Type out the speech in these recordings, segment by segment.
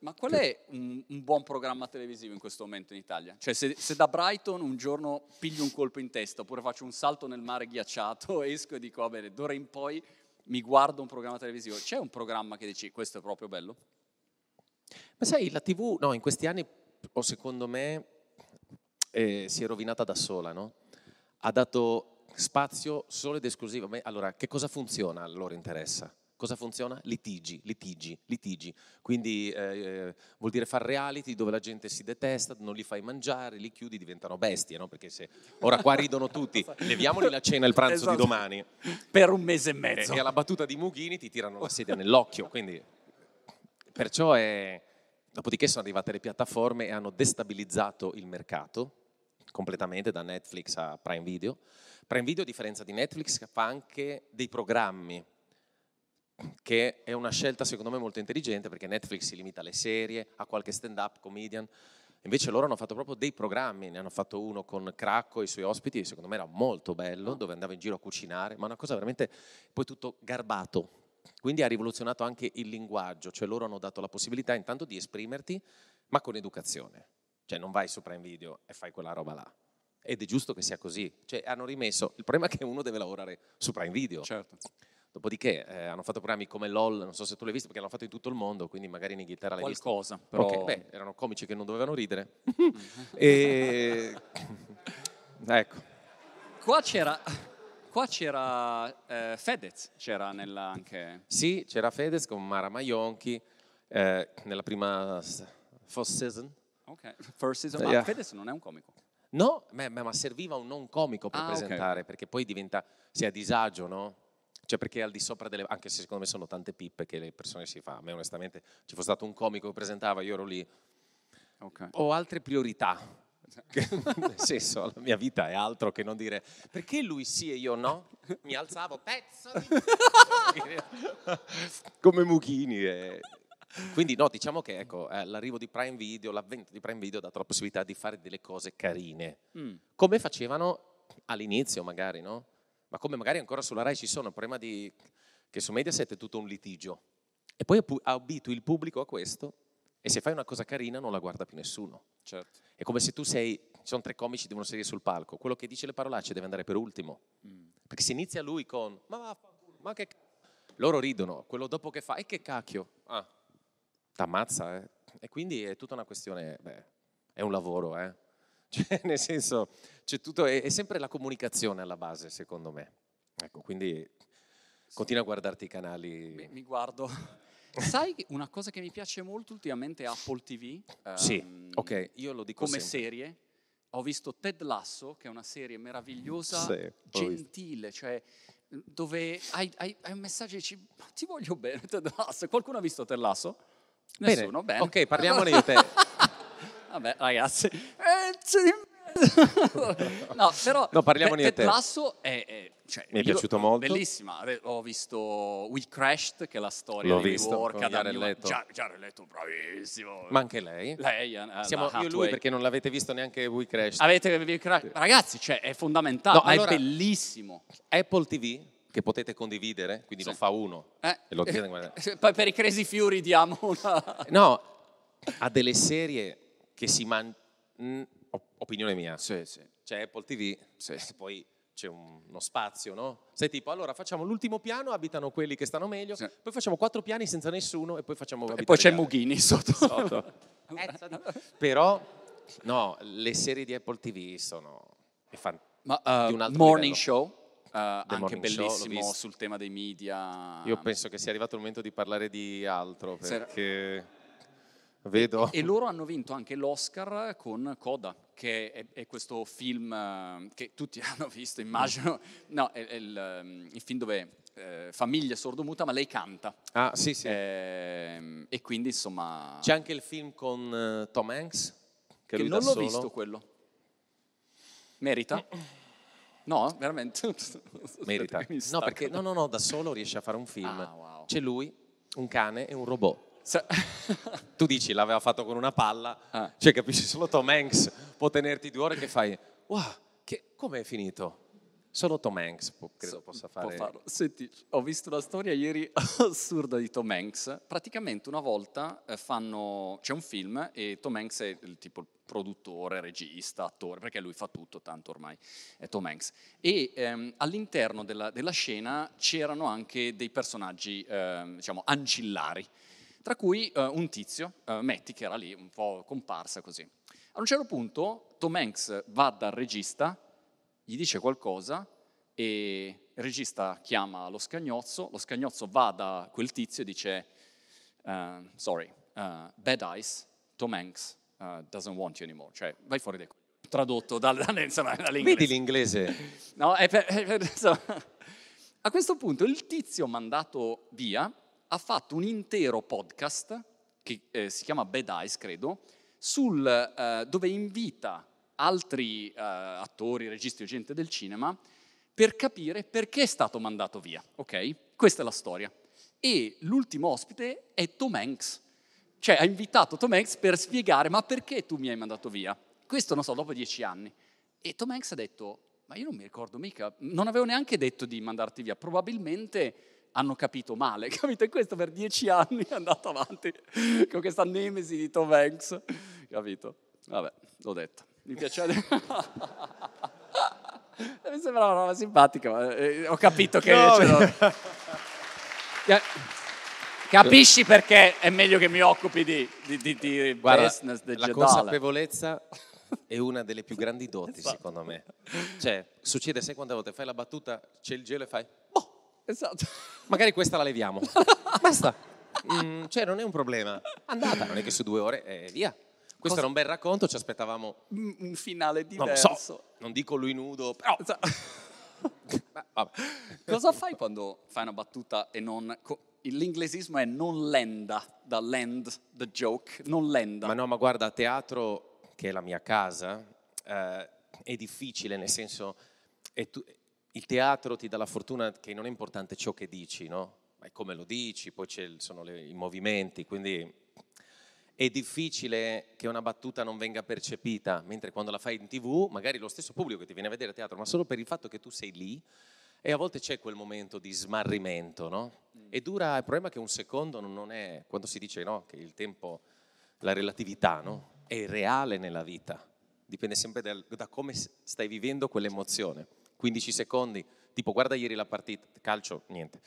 Ma qual è un, un, buon programma televisivo in questo momento in Italia? Cioè se, se, da Brighton un giorno piglio un colpo in testa oppure faccio un salto nel mare ghiacciato, esco e dico, va bene, d'ora in poi mi guardo un programma televisivo, c'è un programma che dici questo è proprio bello? Ma sai, la TV, no, in questi anni, o secondo me, eh, si è rovinata da sola, no? Ha dato spazio solo ed esclusivo. Allora, che cosa funziona? A loro interessa. Cosa funziona? Litigi, litigi, litigi. Quindi eh, eh, vuol dire fare reality dove la gente si detesta, non li fai mangiare, li chiudi, diventano bestie, no? Perché se ora qua ridono tutti, leviamoli la cena e il pranzo esatto. di domani. Per un mese e mezzo. E, e alla battuta di Mughini ti tirano la sedia nell'occhio. Quindi, perciò è... Dopodiché sono arrivate le piattaforme e hanno destabilizzato il mercato completamente da Netflix a Prime Video. Prime Video, a differenza di Netflix, fa anche dei programmi che è una scelta secondo me molto intelligente perché Netflix si limita alle serie, a qualche stand-up comedian, invece loro hanno fatto proprio dei programmi, ne hanno fatto uno con Cracco e i suoi ospiti, secondo me era molto bello, dove andava in giro a cucinare, ma una cosa veramente poi tutto garbato. Quindi ha rivoluzionato anche il linguaggio, cioè loro hanno dato la possibilità intanto di esprimerti, ma con educazione. Cioè non vai su Prime Video e fai quella roba là. Ed è giusto che sia così. Cioè hanno rimesso, il problema è che uno deve lavorare su Prime Video. Certo. Dopodiché eh, hanno fatto programmi come LOL, non so se tu l'hai visto perché l'hanno fatto in tutto il mondo, quindi magari in Inghilterra l'hai Qualcosa, visto. Qualcosa, però... Okay, beh, erano comici che non dovevano ridere. e... ecco. Qua c'era, qua c'era eh, Fedez, c'era nella anche... Sì, c'era Fedez con Mara Maionchi eh, nella prima first season. Ok, first season, ma yeah. Fedez non è un comico. No, ma, ma serviva un non comico per ah, presentare, okay. perché poi diventa, si è a disagio, no? Cioè perché al di sopra delle... anche se secondo me sono tante pippe che le persone si fanno, a me onestamente ci fosse stato un comico che presentava, io ero lì. Okay. Ho altre priorità, nel senso la mia vita è altro che non dire perché lui sì e io no, mi alzavo pezzo di... come Mughini. E... Quindi no, diciamo che ecco, eh, l'arrivo di Prime Video, l'avvento di Prime Video ha dato la possibilità di fare delle cose carine, mm. come facevano all'inizio magari, no? Ma come magari ancora sulla RAI ci sono, il problema di, che su Mediaset è tutto un litigio. E poi abitui il pubblico a questo e se fai una cosa carina non la guarda più nessuno. Certo. È come se tu sei, ci sono tre comici, devono sedere sul palco, quello che dice le parolacce deve andare per ultimo. Mm. Perché se inizia lui con, ma va, ma che... Loro ridono, quello dopo che fa, e che cacchio? Ah, t'ammazza, eh. E quindi è tutta una questione, beh, è un lavoro, eh. Cioè, nel senso, c'è tutto, è, è, sempre la comunicazione alla base, secondo me. Ecco, quindi continua a guardarti i canali. Mi, mi guardo. Sai una cosa che mi piace molto ultimamente è Apple TV? Um, sì, ehm, ok, io lo dico come sempre. serie. Ho visto Ted Lasso, che è una serie meravigliosa, sì, gentile, cioè dove hai, hai, hai, un messaggio e dici ti voglio bene Ted Lasso. Qualcuno ha visto Ted Lasso? Nessuno, bene. bene. Ok, parliamone di te. Vabbè, ragazzi. no, però no, parliamo di te. Lasso è, è cioè, mi è piaciuto molto. Bellissima. Ho visto We Crashed, che è la storia L'ho di visto, Work ad Jared Già, Jared Leto, bravissimo. Ma anche lei? Lei, uh, Siamo io e lui perché non l'avete visto neanche We Crashed. Avete We Crashed? Ragazzi, cioè, è fondamentale, no, allora, è bellissimo. Apple TV che potete condividere, quindi sì. lo fa uno. Eh, e lo eh, poi per i Crazy Fury diamo una... No, ha delle serie che si mangiano opinione mia. Sì, sì. C'è Apple TV, sì. poi c'è un, uno spazio, no? Sei tipo, allora facciamo l'ultimo piano, abitano quelli che stanno meglio, sì. poi facciamo quattro piani senza nessuno e poi facciamo... E poi c'è Mughini sotto. sotto. Però, no, le serie di Apple TV sono... Fan- Ma, uh, Morning livello. Show? Uh, anche bellissimo show, sul tema dei media. Io penso che sia arrivato il momento di parlare di altro perché... Vedo. E, loro hanno vinto anche l'Oscar con Coda, che è, è questo film eh, che tutti hanno visto, immagino. No, è, è il, ehm, il, film dove eh, famiglia sordomuta, ma lei canta. Ah, sì, sì. Eh, e quindi, insomma... C'è anche il film con uh, Tom Hanks, che, che non l'ho solo. visto quello. Merita? No, veramente. Merita. No, perché no, no, no, da solo riesce a fare un film. Ah, wow. C'è lui, un cane e un robot. tu dici l'aveva fatto con una palla, ah. cioè capisci solo Tom Hanks può tenerti due ore che fai, wow, che, come è finito? Solo Tom Hanks può- credo possa può fare... farlo. Senti, ho visto una storia ieri assurda di Tom Hanks. Praticamente una volta eh, fanno, c'è un film e Tom Hanks è il tipo produttore, regista, attore, perché lui fa tutto tanto ormai, è Tom Hanks. E ehm, all'interno della, della scena c'erano anche dei personaggi, ehm, diciamo, ancillari, tra cui eh, un tizio, eh, Matty, che era lì un po' comparsa così. A un certo punto Tom Hanks va dal regista, gli dice qualcosa e il regista chiama lo scagnozzo, lo scagnozzo va da quel tizio e dice uh, sorry, uh, bad eyes, Tom Hanks uh, doesn't want you anymore, cioè vai fuori dai coglioni. Tradotto dal, dall'inglese. Vedi l'inglese? No, è per- è per- insomma. A questo punto il tizio mandato via ha fatto un intero podcast che eh, si chiama Bad Eyes, credo, sul, eh, dove invita altri eh, attori, registi o gente del cinema per capire perché è stato mandato via, ok? Questa è la storia. E l'ultimo ospite è Tom Hanks. Cioè ha invitato Tom Hanks per spiegare ma perché tu mi hai mandato via? Questo, non so, dopo dieci anni. E Tom Hanks ha detto, ma io non mi ricordo mica, non avevo neanche detto di mandarti via, probabilmente hanno capito male, capito? E questo per dieci anni è andato avanti con questa nemesi di Tom Hanks, capito? Vabbè, l'ho detto. Mi piaceva... Mi sembrava una roba simpatica, ma eh, ho capito che... No, l'ho- Ca- Capisci perché è meglio che mi occupi di, di, di, di Guarda, business del la consapevolezza è una delle più grandi doti, Esatto. secondo me. Cioè, succede sai quante volte fai la battuta, c'è il gelo e fai, esatto. magari questa la leviamo. Basta. Mm, cioè, non è un problema. Andata, non è che su due ore e via. Questo Cosa- era un bel racconto, ci aspettavamo, Un finale non diverso. so, non dico lui nudo, però... Esatto. Cosa fai quando fai una battuta e non... L'inglesismo è non lenda, da land, the joke, non lenda. Ma no, ma guarda, a teatro, che è la mia casa, eh, è difficile, nel senso, è tu- il teatro ti dà la fortuna che non è importante ciò che dici, no? Ma è come lo dici, poi ci sono le- i movimenti, quindi è difficile che una battuta non venga percepita, mentre quando la fai in tv, magari lo stesso pubblico che ti viene a vedere a teatro, ma solo per il fatto che tu sei lì, e a volte c'è quel momento di smarrimento, no? E dura, il problema è che un secondo non- è, quando si dice no, che il tempo, la relatività, no? È reale nella vita, dipende sempre dal- da come stai vivendo quell'emozione. 15 secondi, tipo guarda ieri la partita, calcio, niente.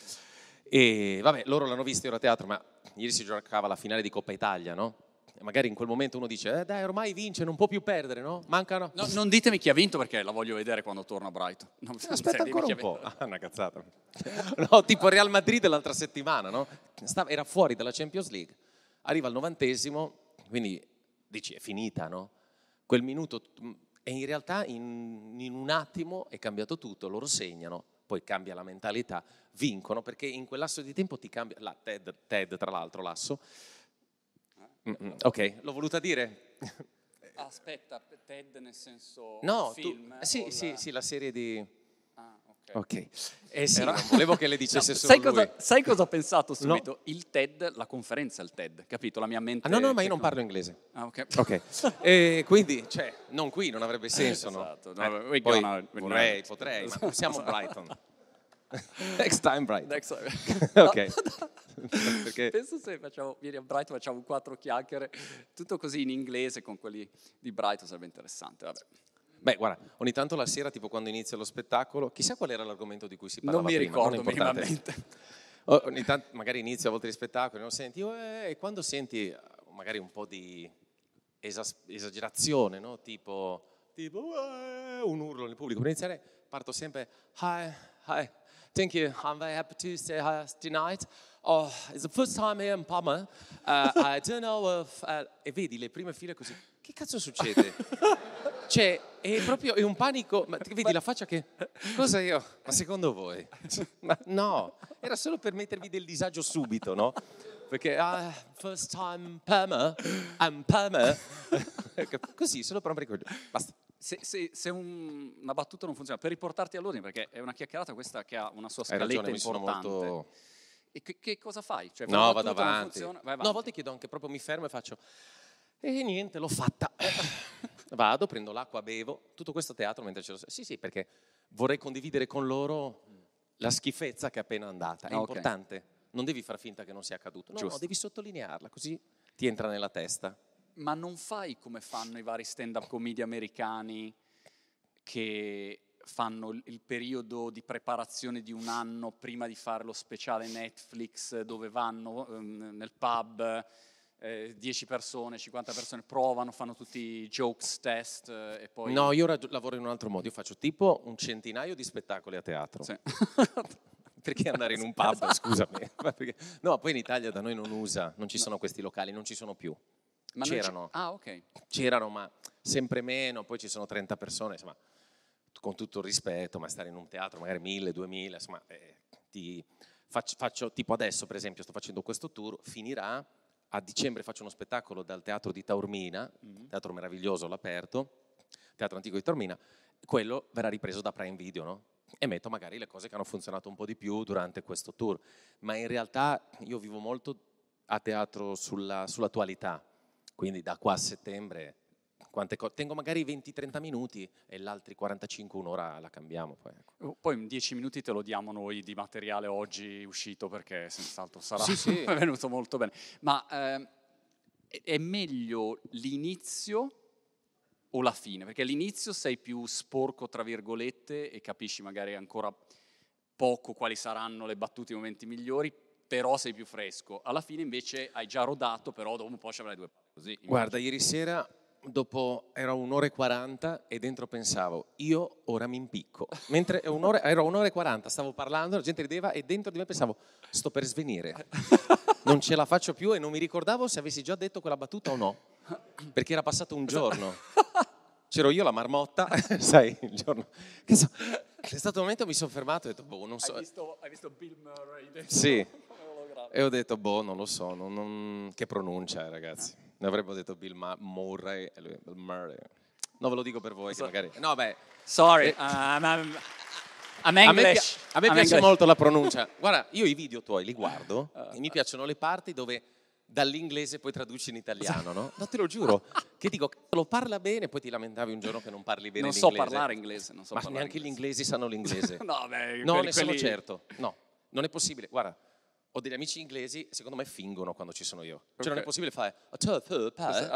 E vabbè, loro l'hanno visto io a teatro, ma ieri si giocava la finale di Coppa Italia, no? E magari in quel momento uno dice, eh dai, ormai vince, non può più perdere, no? Mancano... No, non ditemi chi ha vinto perché la voglio vedere quando torno a Brighton. No, Aspetta dimmi ancora un po'. Ah, una cazzata. No, tipo Real Madrid l'altra settimana, no? Stava- era fuori dalla Champions League. Arriva al novantesimo, quindi dici è finita, no? Quel minuto, mm, e in realtà in, in un attimo è cambiato tutto, loro segnano, poi cambia la mentalità, vincono, perché in quel lasso di tempo ti cambia, la Ted, Ted tra l'altro, lasso. Mm-mm, Ok, l'ho voluta dire? Aspetta, Ted nel senso No, tu- film? eh, sì, sì, la- sì, la serie di... Ah, ok. Eh sì, Era- volevo che le No, dicesse sai, solo lui. cosa, sai cosa ho pensato subito? Il TED, la conferenza al TED, capito? La mia mente... Ah, no, no, ma io non parlo inglese. Ah, ok. Ok, e quindi, cioè, non qui, non avrebbe senso, Esatto, no? no, Eh, poi gonna- vorrei, potrei, ma siamo Brighton. Next time Brighton. Next time. Ok. Perché Penso se facciamo, vieni a Brighton, facciamo quattro chiacchiere, tutto così in inglese con quelli di Brighton sarebbe interessante. Vabbè. Beh, guarda, ogni tanto la sera, tipo quando inizia lo spettacolo, chissà qual era l'argomento di cui si parlava Non mi prima, ricordo minimamente. Ogni tanto, magari inizio a volte gli spettacoli, non senti, "Eh", e quando senti eh, magari un po' di esas- esagerazione, no? tipo, tipo "Eh", un urlo nel pubblico, per iniziare parto sempre, hi, hi, thank you, I'm very happy to stay here tonight. Oh, it's the first time here in Palma. Uh, I don't know if... uh", e vedi le prime file così, che cazzo succede? Cioè, è proprio è un panico. Ma vedi la faccia che. Cosa io? Ma secondo voi? Ma no, era solo per mettervi del disagio subito, no? Perché, ah, first time Pama, I'm Pama. Così, solo per un ricordo. Basta. Se, se- se un- una battuta non funziona, per riportarti all'ordine, perché è una chiacchierata questa che ha una sua scaletta ragione, importante. molto. E che, che cosa fai? Cioè, No, vado avanti. funziona, vai No, a avanti. volte chiedo anche proprio, mi fermo e faccio. E niente, l'ho fatta. Vado, prendo l'acqua, bevo, tutto questo teatro mentre ce lo... Sì, sì, perché vorrei condividere con loro la schifezza che è appena andata. È Ah, ok. importante. Non devi far finta che non sia accaduto. No, no, devi sottolinearla, così ti entra nella testa. Ma non fai come fanno i vari stand-up comedy americani che fanno il- periodo di preparazione di un anno prima di fare lo speciale Netflix dove vanno ehm, nel pub, eh, 10 persone, 50 persone provano, fanno tutti i jokes test eh, e poi... No, io ragio- lavoro in un altro modo. Io faccio tipo un centinaio di spettacoli a teatro. Sì. Perché andare in un pub, scusami? Ma perché- No, poi in Italia da noi non usa, non ci sono questi locali, non ci sono più. Ma C'erano. Ah, ok. C'erano, ma sempre meno, poi ci sono 30 persone, insomma, con tutto il rispetto, ma stare in un teatro magari 1000, 2000, insomma, eh, ti faccio, faccio- tipo adesso per esempio sto facendo questo tour, finirà, a dicembre faccio uno spettacolo dal teatro di Taormina, Mhm. teatro meraviglioso, all'aperto, teatro antico di Taormina, quello verrà ripreso da Prime Video, no? E metto magari le cose che hanno funzionato un po' di più durante questo tour, ma in realtà io vivo molto a teatro sulla- sull'attualità, quindi da qua a settembre co- tengo magari 20-30 minuti e gli altri 45 un'ora la cambiamo. Poi, ecco. Oh, Poi in 10 minuti te lo diamo noi di materiale oggi uscito perché senz'altro sarà Sì, sì. venuto molto bene. Ma ehm, è- meglio l'inizio o la fine? Perché all'inizio sei più sporco, tra virgolette, e capisci magari ancora poco quali saranno le battute, i momenti migliori, però sei più fresco. Alla fine invece hai già rodato, però dopo un po' ci avrai due così. Guarda, ieri sera dopo era un'ora e 40 e dentro pensavo, io ora mi impicco. Mentre un'ora, ero un'ora e 40, stavo parlando, la gente rideva e dentro di me pensavo, sto per svenire. Non ce la faccio più e non mi ricordavo se avessi già detto quella battuta o no. Perché era passato un giorno. C'ero io la marmotta, sai, il giorno. Che so, è stato un momento mi sono fermato e ho detto, boh, non so. Hai visto, hai visto Bill Murray dentro Sì. E ho detto, boh, non lo so, non- non- che pronuncia, ragazzi. Ne avremmo detto Bill Ma- Murray lui Bill Murray. No, ve lo dico per voi, che Cosa- magari... No, beh, Sorry, Eh, I'm, I'm, I'm a me, pia- English. a me I'm piace English. molto la pronuncia. Guarda, io i video tuoi li guardo Ah. e mi piacciono le parti dove dall'inglese poi traduci in italiano, no? No, te lo giuro. Che dico, lo parla bene, poi ti lamentavi un giorno che non parli bene Non so l'inglese. parlare inglese, non so Ma parlare neanche gli inglese. inglesi sanno l'inglese. No, beh, No, per ne sono quelli- certo. No, non è possibile. Guarda, ho degli amici inglesi, secondo me fingono quando ci sono io. Cioè non è possibile fare "Oh, Cosa-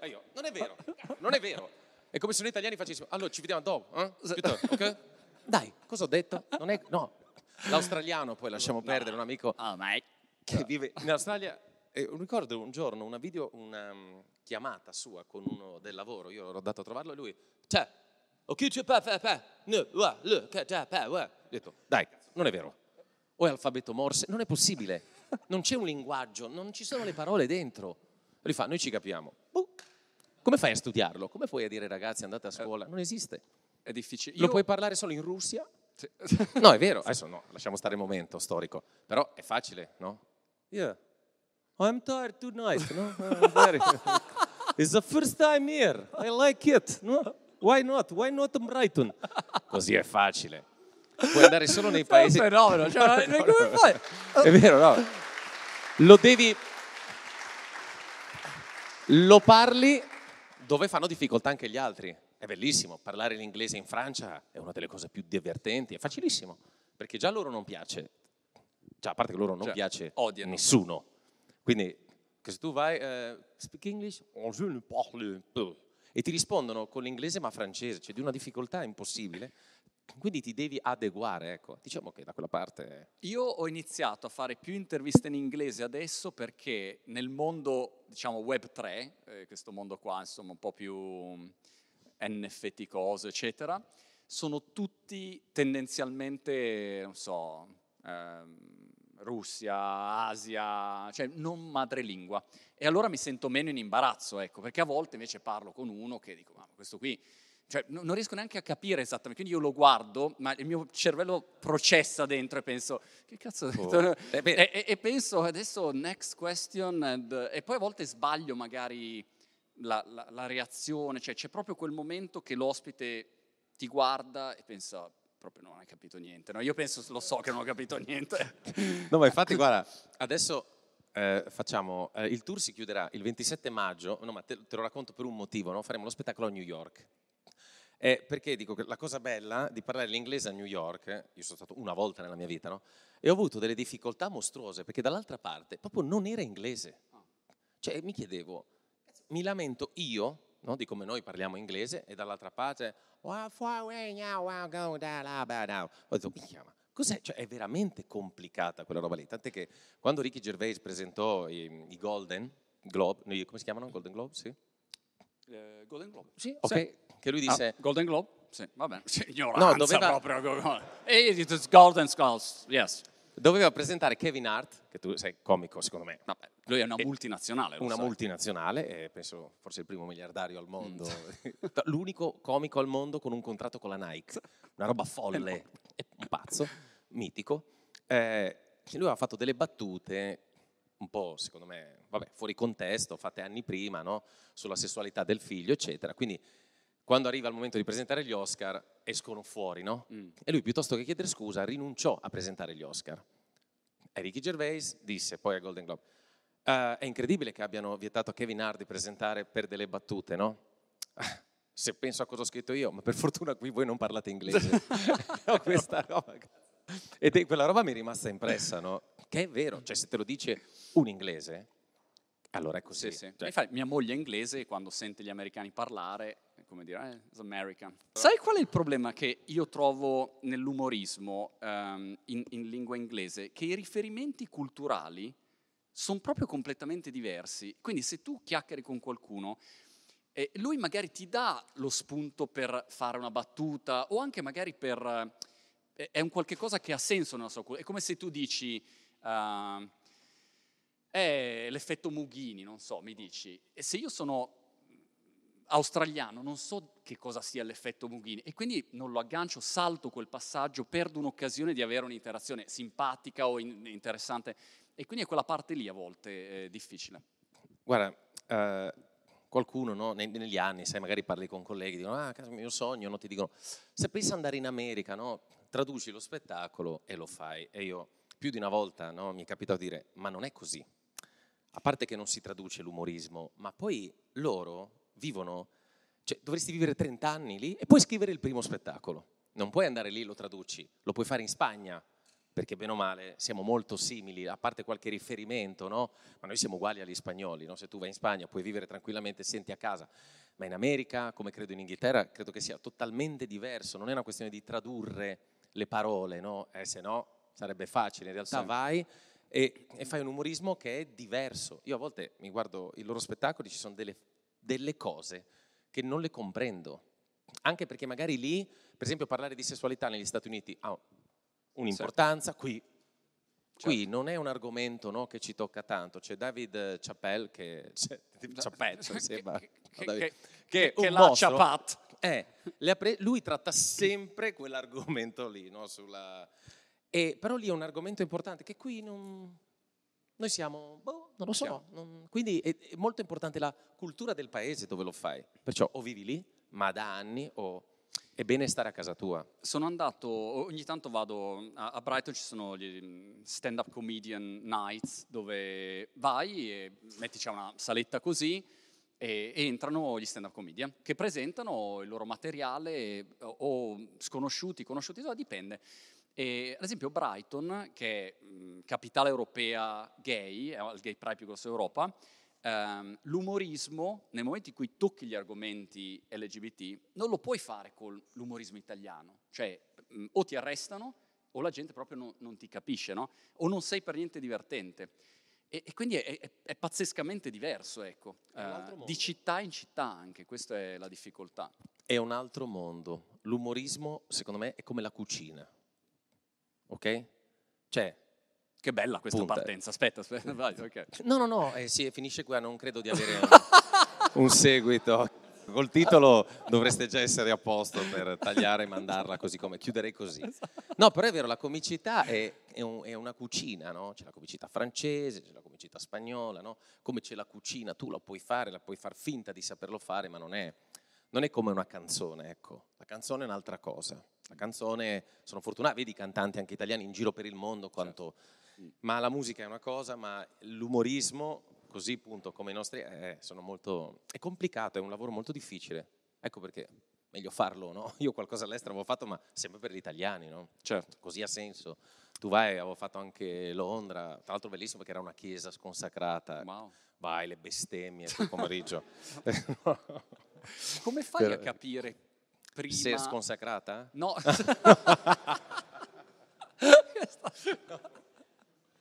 E io, non è vero, non è vero. È come se noi italiani facessimo, allora ci vediamo dopo, eh? Piuttosto, ok? Dai, cosa ho detto? Non è, no. L'australiano poi lasciamo perdere, un amico Oh, che vive in Australia. E ricordo un giorno una video, una um, chiamata sua con uno del lavoro, io ero andato a trovarlo e lui, ok, c'è pa, pa, pa, no, wa, lo, ca, ta, pa, wa." Ho detto, dai, non è vero. O è alfabeto morse, non è possibile. Non c'è un linguaggio, non ci sono le parole dentro. Lui fa, noi ci capiamo. Boh. Come fai a studiarlo? Come puoi a dire ragazzi andate a scuola? Non esiste. È difficile. Lo Io- puoi parlare solo in Russia? No, è vero. Adesso no, lasciamo stare il momento storico. Però è facile, no? Yeah. I'm tired tonight, no? It's the first time here. I like it. No? Why not? Why not Brighton? Così è facile. Puoi andare solo nei Sei un paesi... fenomeno, cioè, come fai? È vero, no? Lo devi... Lo parli dove fanno difficoltà anche gli altri. È bellissimo, parlare l'inglese in Francia è una delle cose più divertenti, è facilissimo, perché già loro non piace, già a parte che loro non Cioè, piace odiano. nessuno. Quindi, che se tu vai, eh, speak English, e ti rispondono con l'inglese ma francese, cioè di una difficoltà impossibile. Quindi ti devi adeguare, ecco. Diciamo che da quella parte... Io ho iniziato a fare più interviste in inglese adesso perché nel mondo, diciamo, web 3, eh, questo mondo qua, insomma, un po' più mm, NFT cose, eccetera, sono tutti tendenzialmente, non so, ehm, Russia, Asia, cioè non madrelingua. E allora mi sento meno in imbarazzo, ecco, perché a volte invece parlo con uno che dico, ma questo qui cioè, no- non riesco neanche a capire esattamente, quindi io lo guardo, ma il mio cervello processa dentro e penso, che cazzo? Oh. Eh, e, e- e penso adesso next question, and- e poi a volte sbaglio magari la, la- la reazione, cioè c'è proprio quel momento che l'ospite ti guarda e pensa, proprio non hai capito niente, no? Io penso, lo so che non ho capito niente. No, ma infatti, guarda, adesso eh, facciamo, eh, il tour si chiuderà il 27 maggio, no ma te, te lo racconto per un motivo, no? faremo lo spettacolo a New York. Eh, perché dico che la cosa bella di parlare l'inglese a New York, io sono stato una volta nella mia vita, no? E ho avuto delle difficoltà mostruose perché dall'altra parte proprio non era inglese. Cioè mi chiedevo, mi lamento io no? di come noi parliamo inglese e dall'altra parte. Cos'è? Cioè, è veramente complicata quella roba lì. Tant'è che quando Ricky Gervais presentò i, i Golden Globe, come si chiamano? Golden Globe? Sì. Eh, Golden Globe. Sì, ok. Sì. Che lui disse... Ah, Golden Globe? Sì, va bene. Sì, ignoranza no, doveva... proprio. It's Golden Skulls, yes. Doveva presentare Kevin Hart, che tu sei comico secondo me. Vabbè, lui è una multinazionale. Una sai. multinazionale, e penso forse il primo miliardario al mondo. Mm. L'unico comico al mondo con un contratto con la Nike. Una roba folle, un pazzo, mitico. Eh, lui aveva fatto delle battute un po', secondo me, vabbè, fuori contesto, fatte anni prima, no? sulla sessualità del figlio, eccetera. Quindi quando arriva il momento di presentare gli Oscar escono fuori, no? Mm. E lui piuttosto che chiedere scusa rinunciò a presentare gli Oscar. E Ricky Gervais disse poi a Golden Globe, uh, è incredibile che abbiano vietato a Kevin Hart di presentare per delle battute, no? Se penso a cosa ho scritto io, ma per fortuna qui voi non parlate inglese. no, questa roba. E quella roba mi è rimasta impressa, no? Che è vero, cioè se te lo dice un inglese, allora è così. Sì, sì. Cioè, Infatti, mia moglie è inglese quando sente gli americani parlare, come dire, eh, it's American. Sai qual è il problema che io trovo nell'umorismo um, in, in lingua inglese? Che i riferimenti culturali sono proprio completamente diversi. Quindi se tu chiacchieri con qualcuno, eh, lui magari ti dà lo spunto per fare una battuta o anche magari per... Eh, è un qualche cosa che ha senso nella sua cultura. È come se tu dici... Uh, è l'effetto Mughini, non so, mi dici. E se io sono australiano, non so che cosa sia l'effetto Mughini e quindi non lo aggancio, salto quel passaggio, perdo un'occasione di avere un'interazione simpatica o in- interessante e quindi è quella parte lì a volte eh, difficile. Guarda, eh, qualcuno no, negli anni, sai, magari parli con colleghi, dicono, ah, il mio sogno, no? ti dicono, se pensi andare in America, no? Traduci lo spettacolo e lo fai. E io più di una volta no, mi è capitato di dire, ma non è così a parte che non si traduce l'umorismo, ma poi loro vivono, cioè dovresti vivere 30 anni lì e puoi scrivere il primo spettacolo. Non puoi andare lì e lo traduci, lo puoi fare in Spagna, perché bene o male siamo molto simili, a parte qualche riferimento, no? Ma noi siamo uguali agli spagnoli, no? Se tu vai in Spagna puoi vivere tranquillamente, senti a casa, ma in America, come credo in Inghilterra, credo che sia totalmente diverso, non è una questione di tradurre le parole, no? Eh, se no sarebbe facile, in realtà sì. vai e, e, fai un umorismo che è diverso. Io a volte mi guardo i loro spettacoli, ci sono delle, delle cose che non le comprendo. Anche perché magari lì, per esempio, parlare di sessualità negli Stati Uniti ha un'importanza, certo. qui Qui certo. non è un argomento no, che ci tocca tanto, c'è David Chappelle che, cioè, Chappelle, mi sembra, che, che, che, che, che la Chapat. Eh, pre- lui tratta sempre quell'argomento lì, no, sulla, e, però lì è un argomento importante che qui non, noi siamo, boh, non lo so. Non, quindi è, è, molto importante la cultura del paese dove lo fai. Perciò o vivi lì, ma da anni, o è bene stare a casa tua. Sono andato, ogni tanto vado a, a Brighton, ci sono gli stand-up comedian nights dove vai e metti c'è una saletta così e, entrano gli stand-up comedian che presentano il loro materiale o sconosciuti, conosciuti, dipende. E, ad esempio Brighton, che è capitale europea gay, è il gay pride più grosso d'Europa, ehm, l'umorismo, nel momento in cui tocchi gli argomenti LGBT, non lo puoi fare con l'umorismo italiano. Cioè, o ti arrestano o la gente proprio non, non ti capisce, no? O non sei per niente divertente. E, e quindi è, è, è, pazzescamente diverso, ecco, uh, di città in città anche, questa è la difficoltà. È un altro mondo. L'umorismo, secondo me, è come la cucina ok? Cioè, che bella questa punta. partenza, aspetta, aspetta, vai, okay. No, no, no, eh, sì, finisce qua, non credo di avere un seguito. Col titolo dovreste già essere a posto per tagliare e mandarla così come chiuderei così. No, però è vero, la comicità è, è, un, è una cucina, no? C'è la comicità francese, c'è la comicità spagnola, no? Come c'è la cucina, tu la puoi fare, la puoi far finta di saperlo fare, ma non è, non è come una canzone, ecco. La canzone è un'altra cosa. La canzone, sono fortunato, vedi i cantanti anche italiani in giro per il mondo quanto... Certo. Ma la musica è una cosa, ma l'umorismo, così appunto come i nostri, eh, sono molto... è complicato, è un lavoro molto difficile. Ecco perché meglio farlo, no? Io qualcosa all'estero avevo fatto, ma sempre per gli italiani, no? Certo. Così ha senso. Tu vai, avevo fatto anche Londra, tra l'altro bellissimo perché era una chiesa sconsacrata. Wow. Vai, le bestemmie quel pomeriggio. Come fai Per- a capire prima? Se è sconsacrata? No.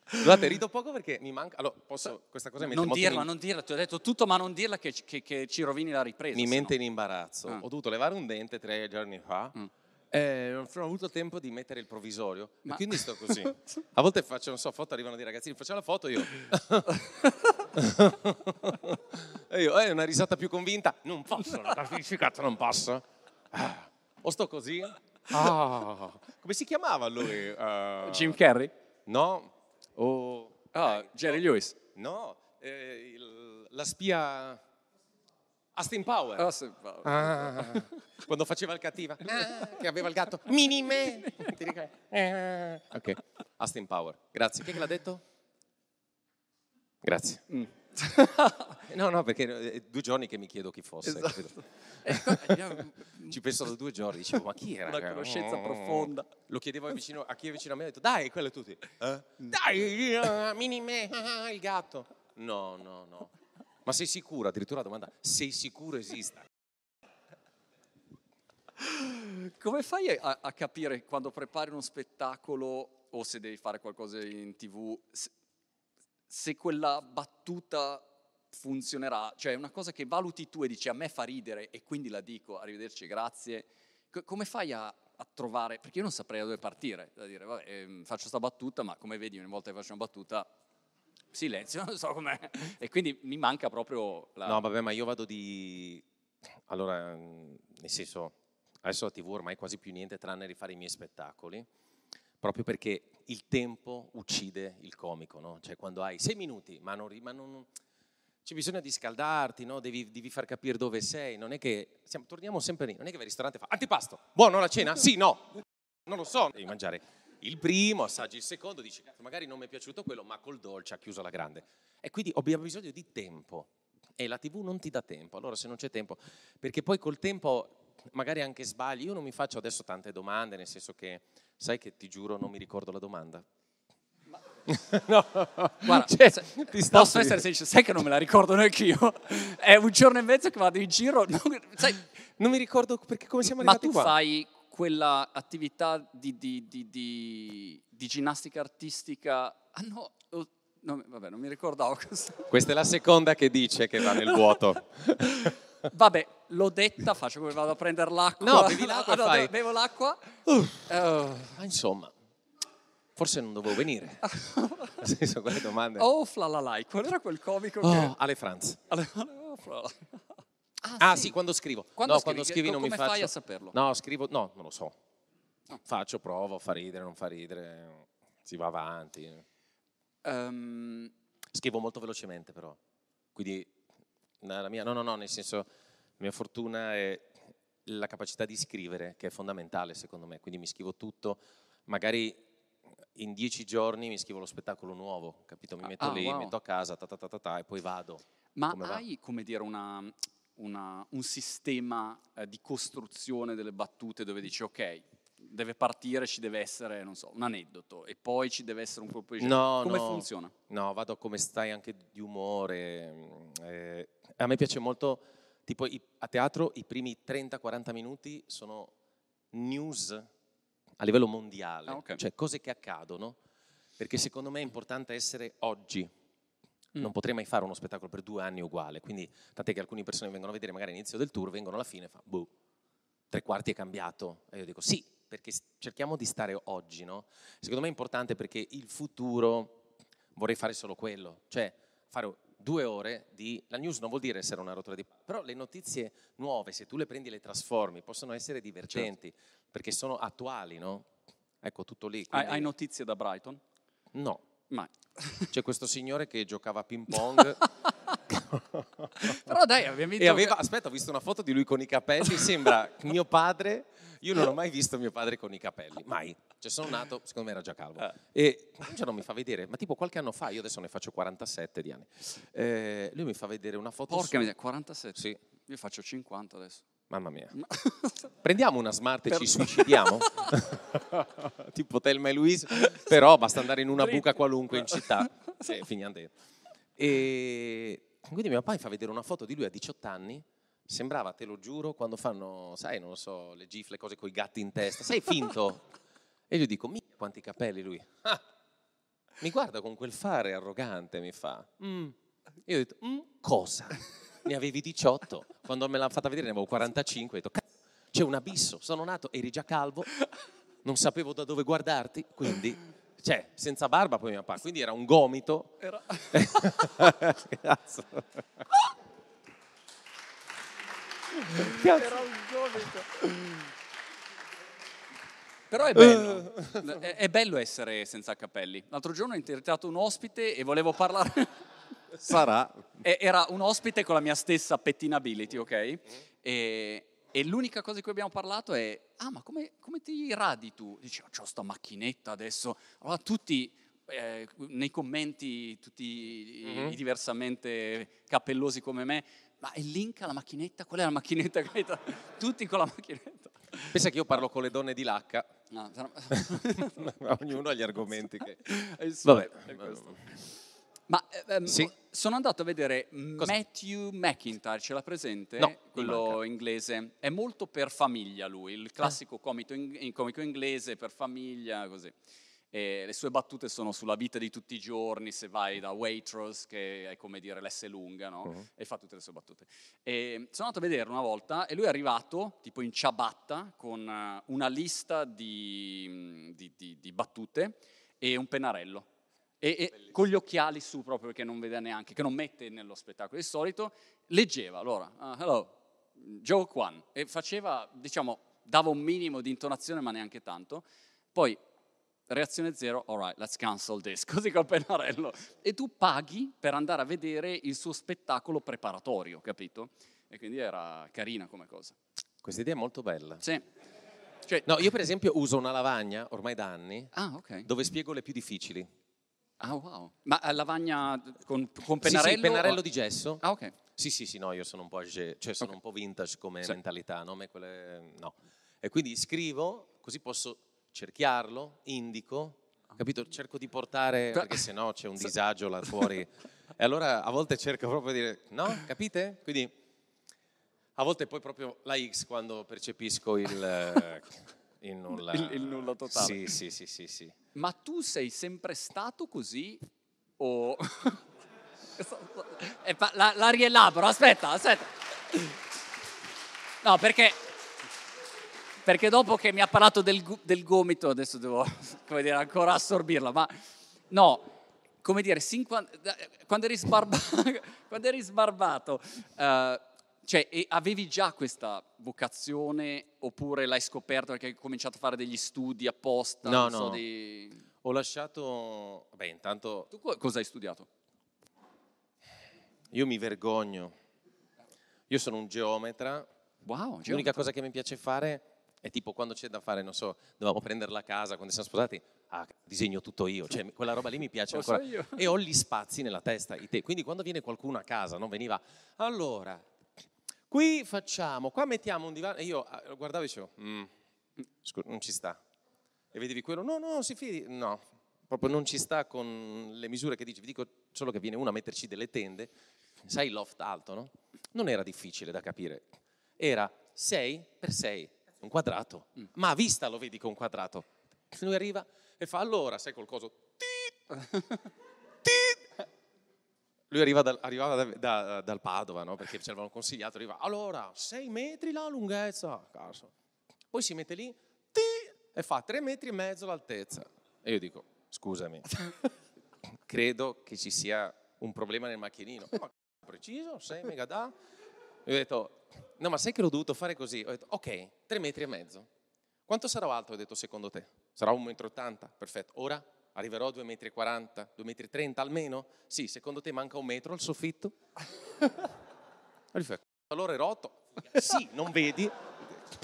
Scusate, rido poco perché mi manca... Allora, posso... Questa cosa mi non dirla, in- non dirla, ti ho detto tutto, ma non dirla che, che- che ci rovini la ripresa. mi mente no. in imbarazzo. Ah. Ho dovuto levare un dente tre giorni fa. Mm. E non ho avuto tempo di mettere il provvisorio. Ma- quindi sto così. A volte faccio, non so, foto, arrivano dei ragazzini, facciamo la foto io. e io, eh, una risata più convinta. Non posso, la certificato non posso. Ah, o sto così. Ah, come si chiamava lui? Eh, Jim Carrey? No. O... Ah, Jerry Lewis. No, eh, il- la spia Austin Power. Ah, sì, va- Ah, quando faceva il cattiva, ah, che aveva il gatto, mini me. Ti ricordi? Ah. Ok, Austin Power. Grazie. Chi è che l'ha detto? Grazie. Mm. No, no, perché è due giorni che mi chiedo chi fosse. Esatto. capito? Ecco, Ci penso da due giorni, dicevo, ma chi era? Una conoscenza profonda. Lo chiedevo vicino- a chi è vicino a me, ho detto, dai, quello è tutti. Eh? Dai, ah, mini me, ah, il gatto. No, no, no. Ma sei sicuro? Addirittura la domanda, sei sicuro esista? Come fai a, a capire quando prepari uno spettacolo o se devi fare qualcosa in tv, se, se quella battuta funzionerà? Cioè una cosa che valuti tu e dici a me fa ridere e quindi la dico, arrivederci, grazie. Co- come fai a, a trovare, perché io non saprei da dove partire, da dire vabbè ehm, faccio sta battuta ma come vedi ogni volta che faccio una battuta silenzio, non so com'è. E quindi mi manca proprio la... No, vabbè, ma io vado di... Allora, mm, nel senso, adesso la TV ormai quasi più niente tranne rifare i miei spettacoli, proprio perché il tempo uccide il comico, no? Cioè quando hai sei minuti, ma non... ma non- c'è bisogno di scaldarti, no? devi, devi far capire dove sei, non è che... siamo- torniamo sempre lì, non è che vai al ristorante e fa antipasto, buono la cena? Sì, no, non lo so. Devi mangiare il primo, assaggi il secondo, dici "Cazzo, magari non mi è piaciuto quello, ma col dolce ha chiuso la grande. E quindi abbiamo bisogno di tempo e la TV non ti dà tempo. Allora se non c'è tempo, perché poi col tempo magari anche sbagli, io non mi faccio adesso tante domande, nel senso che sai che ti giuro non mi ricordo la domanda. no, Guarda, cioè, se- posso essere sincero, sai che non me la ricordo neanche io. È un giorno e mezzo che vado in giro, non- sai, non mi ricordo perché come siamo ma arrivati tu qua. fai quella attività di, di- di- di- di ginnastica artistica? Ah no, oh, no, vabbè, non mi ricordavo questo. Questa è la seconda che dice che va nel vuoto. Vabbè, l'ho detta, faccio come vado a prendere l'acqua. No, bevi l'acqua Ah, no, fai- Bevo l'acqua. Uh. Ma insomma, forse non dovevo venire. Nel senso, quelle domande. oh flalalai, qual era quel comico che... Oh, Ale Franz. Oh, flalalai. Ah sì, quando scrivo. Quando no, scrivi, quando scrivi non mi come faccio... fai a saperlo? No, scrivo... No, non lo so. No. Faccio, provo, fa ridere, non fa ridere. Si va avanti. Ehm, Scrivo molto velocemente però. Quindi la mia... No, no, no, nel senso... La mia fortuna è la capacità di scrivere, che è fondamentale secondo me. Quindi mi scrivo tutto. Magari in dieci giorni mi scrivo lo spettacolo nuovo, capito? Mi metto Ah, lì, wow. metto a casa, ta, ta, ta, ta, e poi vado. Ma Come va? hai, come dire, una, una- un sistema eh, di costruzione delle battute dove dici, ok, deve partire, ci deve essere, non so, un aneddoto e poi ci deve essere un colpo di scena. No, Come no. funziona? No, vado come stai anche di umore. mm, eh, a me piace molto, tipo a teatro i primi 30-40 minuti sono news a livello mondiale, Ah, ok. cioè cose che accadono, perché secondo me è importante essere oggi. Mm. Non potrei mai fare uno spettacolo per due anni uguale, quindi tant'è che alcune persone vengono a vedere magari all'inizio del tour, vengono alla fine e fanno, boh, tre quarti è cambiato. E io dico sì, perché cerchiamo di stare oggi, no? Secondo me è importante perché il futuro vorrei fare solo quello, cioè fare due ore di... La news non vuol dire essere una rottura di... Però le notizie nuove, se tu le prendi e le trasformi, possono essere divertenti, perché sono attuali, no? Ecco, tutto lì. Hai, quindi- hai notizie da Brighton? No, Mai. c'è questo signore che giocava a ping pong. Però dai, abbiamo vinto. E aveva, aspetta, ho visto una foto di lui con i capelli, sembra mio padre. Io non ho mai visto mio padre con i capelli, mai. Cioè sono nato, secondo me era già calvo. Eh. E un giorno mi fa vedere, ma tipo qualche anno fa, io adesso ne faccio 47 di anni. eh, lui mi fa vedere una foto Porca su- miseria, 47. Sì, Io faccio 50 adesso. mamma mia. Ma- Prendiamo una smart e Per- ci suicidiamo? tipo Telma e Louise, però basta andare in una buca qualunque in città e finiamo dentro. E quindi mio papà mi fa vedere una foto di lui a 18 anni, sembrava, te lo giuro, quando fanno, sai, non lo so, le gifle, cose con i gatti in testa, sei finto? E io dico, mica quanti capelli lui. Ah, mi guarda con quel fare arrogante, mi fa. "Mm." Io ho detto, "Mm, cosa? Ne avevi 18, quando me l'ha fatta vedere ne avevo 45, ho detto, "Cazzo, c'è un abisso, sono nato, eri già calvo, non sapevo da dove guardarti, quindi, cioè, senza barba poi mio papà, quindi era un gomito. Era... Cazzo. Era un gomito. Però è bello, è, è bello essere senza capelli. L'altro giorno ho intervistato un ospite e volevo parlare... Sarà. Era un ospite con la mia stessa pettinability, ok? E, e l'unica cosa di cui abbiamo parlato è, ah ma come, come ti radi tu? Dice, oh, c'ho sta macchinetta adesso. Allora tutti, eh, nei commenti, tutti Mhm. i diversamente capellosi come me, ma il link alla macchinetta? Qual è la macchinetta? che hai da-" Tutti con la macchinetta. Pensa che io parlo con le donne di Lacca, No, sarà- ognuno ha gli argomenti che... è Vabbè. è questo. Ma eh, ehm, Sì. sono andato a vedere Cosa? Matthew McIntyre, ce l'ha presente? No, Quello inglese. È molto per famiglia lui, il classico comico, in- comico inglese per famiglia, così. E le sue battute sono sulla vita di tutti i giorni, se vai da Waitrose, che è come dire l'S lunga, no? Mhm. E fa tutte le sue battute. E sono andato a vedere una volta e lui è arrivato, tipo in ciabatta, con eh, una lista di, di- di- di battute e un pennarello. E, e con gli occhiali su proprio perché non vede neanche, che non mette nello spettacolo. Di solito leggeva, allora, ah, hello, Joe Kwan, e faceva, diciamo, dava un minimo di intonazione ma neanche tanto. Poi, reazione zero, all right, let's cancel this, così col pennarello. E tu paghi per andare a vedere il suo spettacolo preparatorio, capito? E quindi era carina come cosa. Questa idea è molto bella. Sì. Cioè, No, io per esempio uso una lavagna, ormai da anni, Ah, ok. dove spiego le più difficili. Ah, wow. Ma eh, lavagna con, con Sì, pennarello? sì, pennarello o- di gesso. Ah, ok. Sì, sì, sì, no, io sono un po', age- cioè sono Ok. un po' vintage come Sì. mentalità, no? Me quelle- no. E quindi scrivo, così posso cerchiarlo, indico, capito? Cerco di portare, perché sennò c'è un Sì. disagio là fuori. e allora a volte cerco proprio di dire, no, capite? Quindi a volte poi proprio la X quando percepisco il... eh, il nulla. Il- il nulla totale. Sì, sì, sì, sì, sì. Ma tu sei sempre stato così o... La, la rielaboro, aspetta, aspetta. No, perché... Perché dopo che mi ha parlato del, del gomito, adesso devo, come dire, ancora assorbirla, ma no, come dire, sin quando, eri sbarba- quando eri sbarbato, eh, cioè, e avevi già questa vocazione oppure l'hai scoperto perché hai cominciato a fare degli studi apposta? No, non so, no. di- Ho lasciato... Beh, intanto Tu co- cosa hai studiato? io mi vergogno. Io sono un geometra Wow, L'unica cosa che mi piace fare è tipo quando c'è da fare, non so, dovevamo prendere la casa, quando siamo sposati, ah, disegno tutto io, cioè quella roba lì mi piace ancora. E ho gli spazi nella testa. Quindi quando viene qualcuno a casa, non veniva, allora, qui facciamo, qua mettiamo un divano, e io ah, guardavo e dicevo, "Mm, scusa, non ci sta. E vedevi quello, no, no, si fidi, no, proprio non ci sta con le misure che dici, vi dico solo che viene uno a metterci delle tende, sai loft alto, no? Non era difficile da capire, era 6 per 6, un quadrato, ma a vista lo vedi è un quadrato. Lui arriva e fa allora, sai col coso. Lui arriva dal, arrivava da- da- dal Padova, no? perché ci avevano consigliato, arriva, allora, 6 metri la lunghezza, cazzo. Poi si mette lì tit, e fa 3 metri e mezzo l'altezza. E io dico, scusami, credo che ci sia un problema nel macchinino. Ma preciso, 6 mega da? E ho detto, no ma sai che l'ho dovuto fare così? Ho detto, ok, 3 metri e mezzo. Quanto sarò alto, ho detto, secondo te? Sarà 1,80 m? Perfetto. Ora arriverò a 2,40 m, 2,30 m almeno? Sì, secondo te manca un metro al soffitto? Allora è rotto. Sì, non vedi?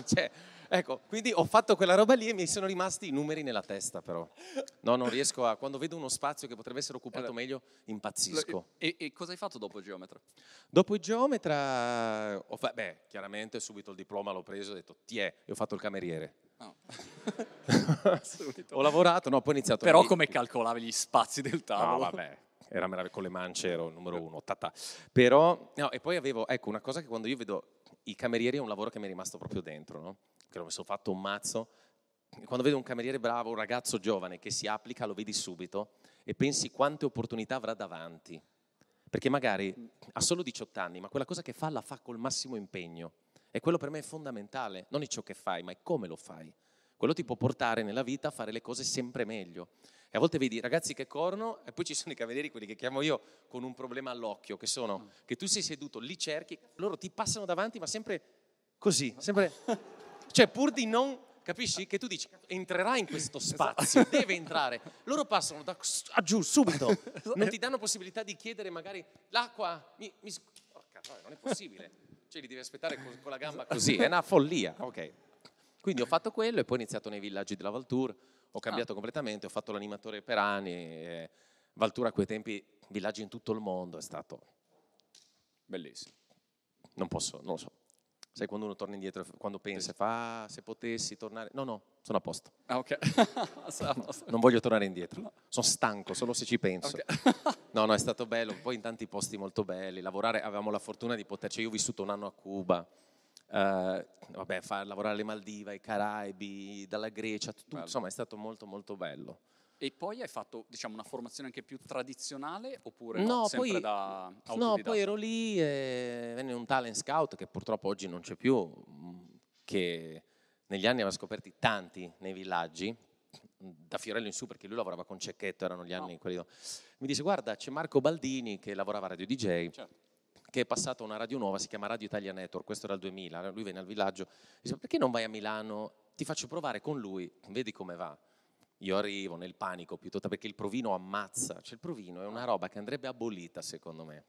Cioè, ecco, quindi ho fatto quella roba lì e mi sono rimasti i numeri nella testa però. No, non riesco a... Quando vedo uno spazio che potrebbe essere occupato Allora, meglio, impazzisco. E, e cosa hai fatto dopo il geometra? Dopo il geometra, ho fa- beh, chiaramente subito il diploma l'ho preso, ho detto ti è, e ho fatto il cameriere. No. Ho lavorato, no, poi ho iniziato... Però come calcolavi gli spazi del No, tavolo? vabbè, era meraviglioso, con le mance ero il numero uno, tata. Però, no, e poi avevo, ecco, una cosa che quando io vedo i camerieri è un lavoro che mi è rimasto proprio dentro, no? Che l'ho messo fatto un mazzo. Quando vedo un cameriere bravo, un ragazzo giovane che si applica, lo vedi subito e pensi quante opportunità avrà davanti. Perché magari ha solo 18 anni, ma quella cosa che fa la fa col massimo impegno. E quello per me è fondamentale, non è ciò che fai, ma è come lo fai. Quello ti può portare nella vita a fare le cose sempre meglio. E a volte vedi ragazzi che corrono e poi ci sono i camerieri, quelli che chiamo io, con un problema all'occhio, che sono che tu sei seduto, li cerchi, loro ti passano davanti, ma sempre così, sempre... Cioè pur di non, capisci? Che tu dici, entrerà in questo spazio, deve entrare. Loro passano da a giù subito, non ti danno possibilità di chiedere magari l'acqua, mi, mi... Porca non è possibile. Cioè li devi aspettare con, con la gamba così, è una follia. Ok. Quindi ho fatto quello e poi ho iniziato nei villaggi della Valtour, ho cambiato completamente, ho fatto l'animatore per anni, e Valtour a quei tempi, villaggi in tutto il mondo, è stato, Bellissimo. non posso, non lo so. Sai quando uno torna indietro, quando pensa, fa, "Ah, se potessi tornare, no no, sono a posto, Ah, ok. Non voglio tornare indietro, sono stanco solo se ci penso. Ok. No, no, è stato bello, poi in tanti posti molto belli, lavorare, avevamo la fortuna di poterci, io ho vissuto un anno a Cuba, eh, vabbè, far lavorare alle Maldive, ai Caraibi, dalla Grecia, tutto, Bello. insomma è stato molto molto bello. E poi hai fatto, diciamo, una formazione anche più tradizionale oppure No, no, sempre poi- da No, poi ero lì e venne un talent scout che purtroppo oggi non c'è più, mh, che negli anni aveva scoperti tanti nei villaggi, da Fiorello in su perché lui lavorava con Cecchetto, erano gli anni No. quelli... Mi dice guarda c'è Marco Baldini che lavorava a Radio DJ, Certo. che è passato a una radio nuova, si chiama Radio Italia Network, questo era il 2000, lui venne al villaggio, dice perché non vai a Milano, ti faccio provare con lui, vedi come va. Io arrivo nel panico piuttosto perché il provino ammazza, cioè il provino è una roba che andrebbe abolita secondo me.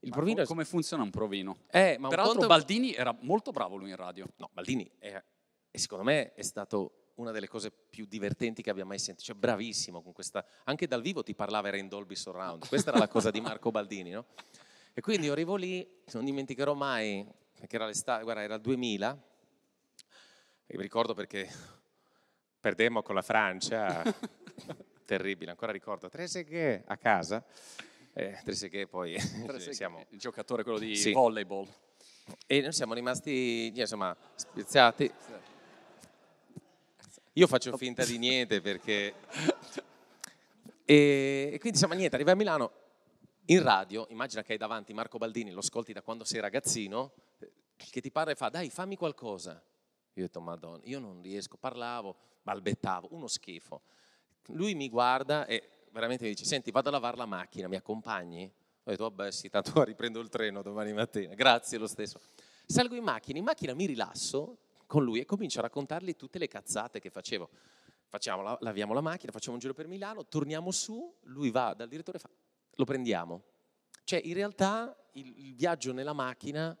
Il Ma provino co- è... come funziona un provino? Eh, ma Peraltro conto- Baldini era molto bravo lui in radio. No, Baldini è, e secondo me è stato una delle cose più divertenti che abbia mai sentito, cioè bravissimo con questa, anche dal vivo ti parlava, era in Dolby Surround, questa era la cosa di Marco Baldini, no? E quindi io arrivo lì, non dimenticherò mai, perché era l'estate, guarda, era il 2000, e mi ricordo perché perdemmo con la Francia, terribile, ancora ricordo, Trezeguet a casa, eh, Trezeguet poi siamo... Il giocatore quello di Sì. volleyball. E noi siamo rimasti, insomma, spiazzati. Io faccio finta di niente perché... E, e quindi insomma niente, arriva a Milano in radio, immagina che hai davanti Marco Baldini, lo ascolti da quando sei ragazzino, eh, che ti parla e fa dai fammi qualcosa. Io ho detto madonna, io non riesco, parlavo, balbettavo, uno schifo. Lui mi guarda e veramente mi dice senti vado a lavare la macchina, mi accompagni? Ho detto vabbè sì, tanto riprendo il treno domani mattina, grazie lo stesso. Salgo in macchina, in macchina mi rilasso con lui e comincio a raccontargli tutte le cazzate che facevo. Facciamo la- laviamo la macchina, facciamo un giro per Milano, torniamo su, lui va dal direttore e fa, lo prendiamo. Cioè in realtà il, il viaggio nella macchina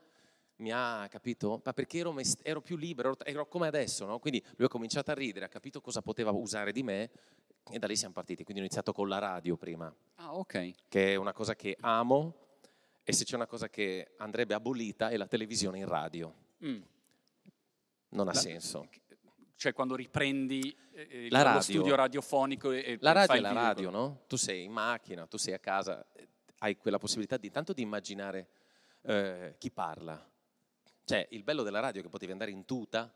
mi ha capito, ma perché ero, ero più libero, ero, ero come adesso, no? Quindi lui ha cominciato a ridere, ha capito cosa poteva usare di me e da lì siamo partiti. Quindi ho iniziato con la radio prima, Ah, ok. che è una cosa che amo e se c'è una cosa che andrebbe abolita è la televisione in radio. Mm. Non ha La- senso. Cioè quando riprendi eh, La lo radio. studio radiofonico e, La radio è la radio, no? Tu sei in macchina, tu sei a casa, eh, hai quella possibilità di tanto di immaginare eh, chi parla. Cioè, il bello della radio è che potevi andare in tuta,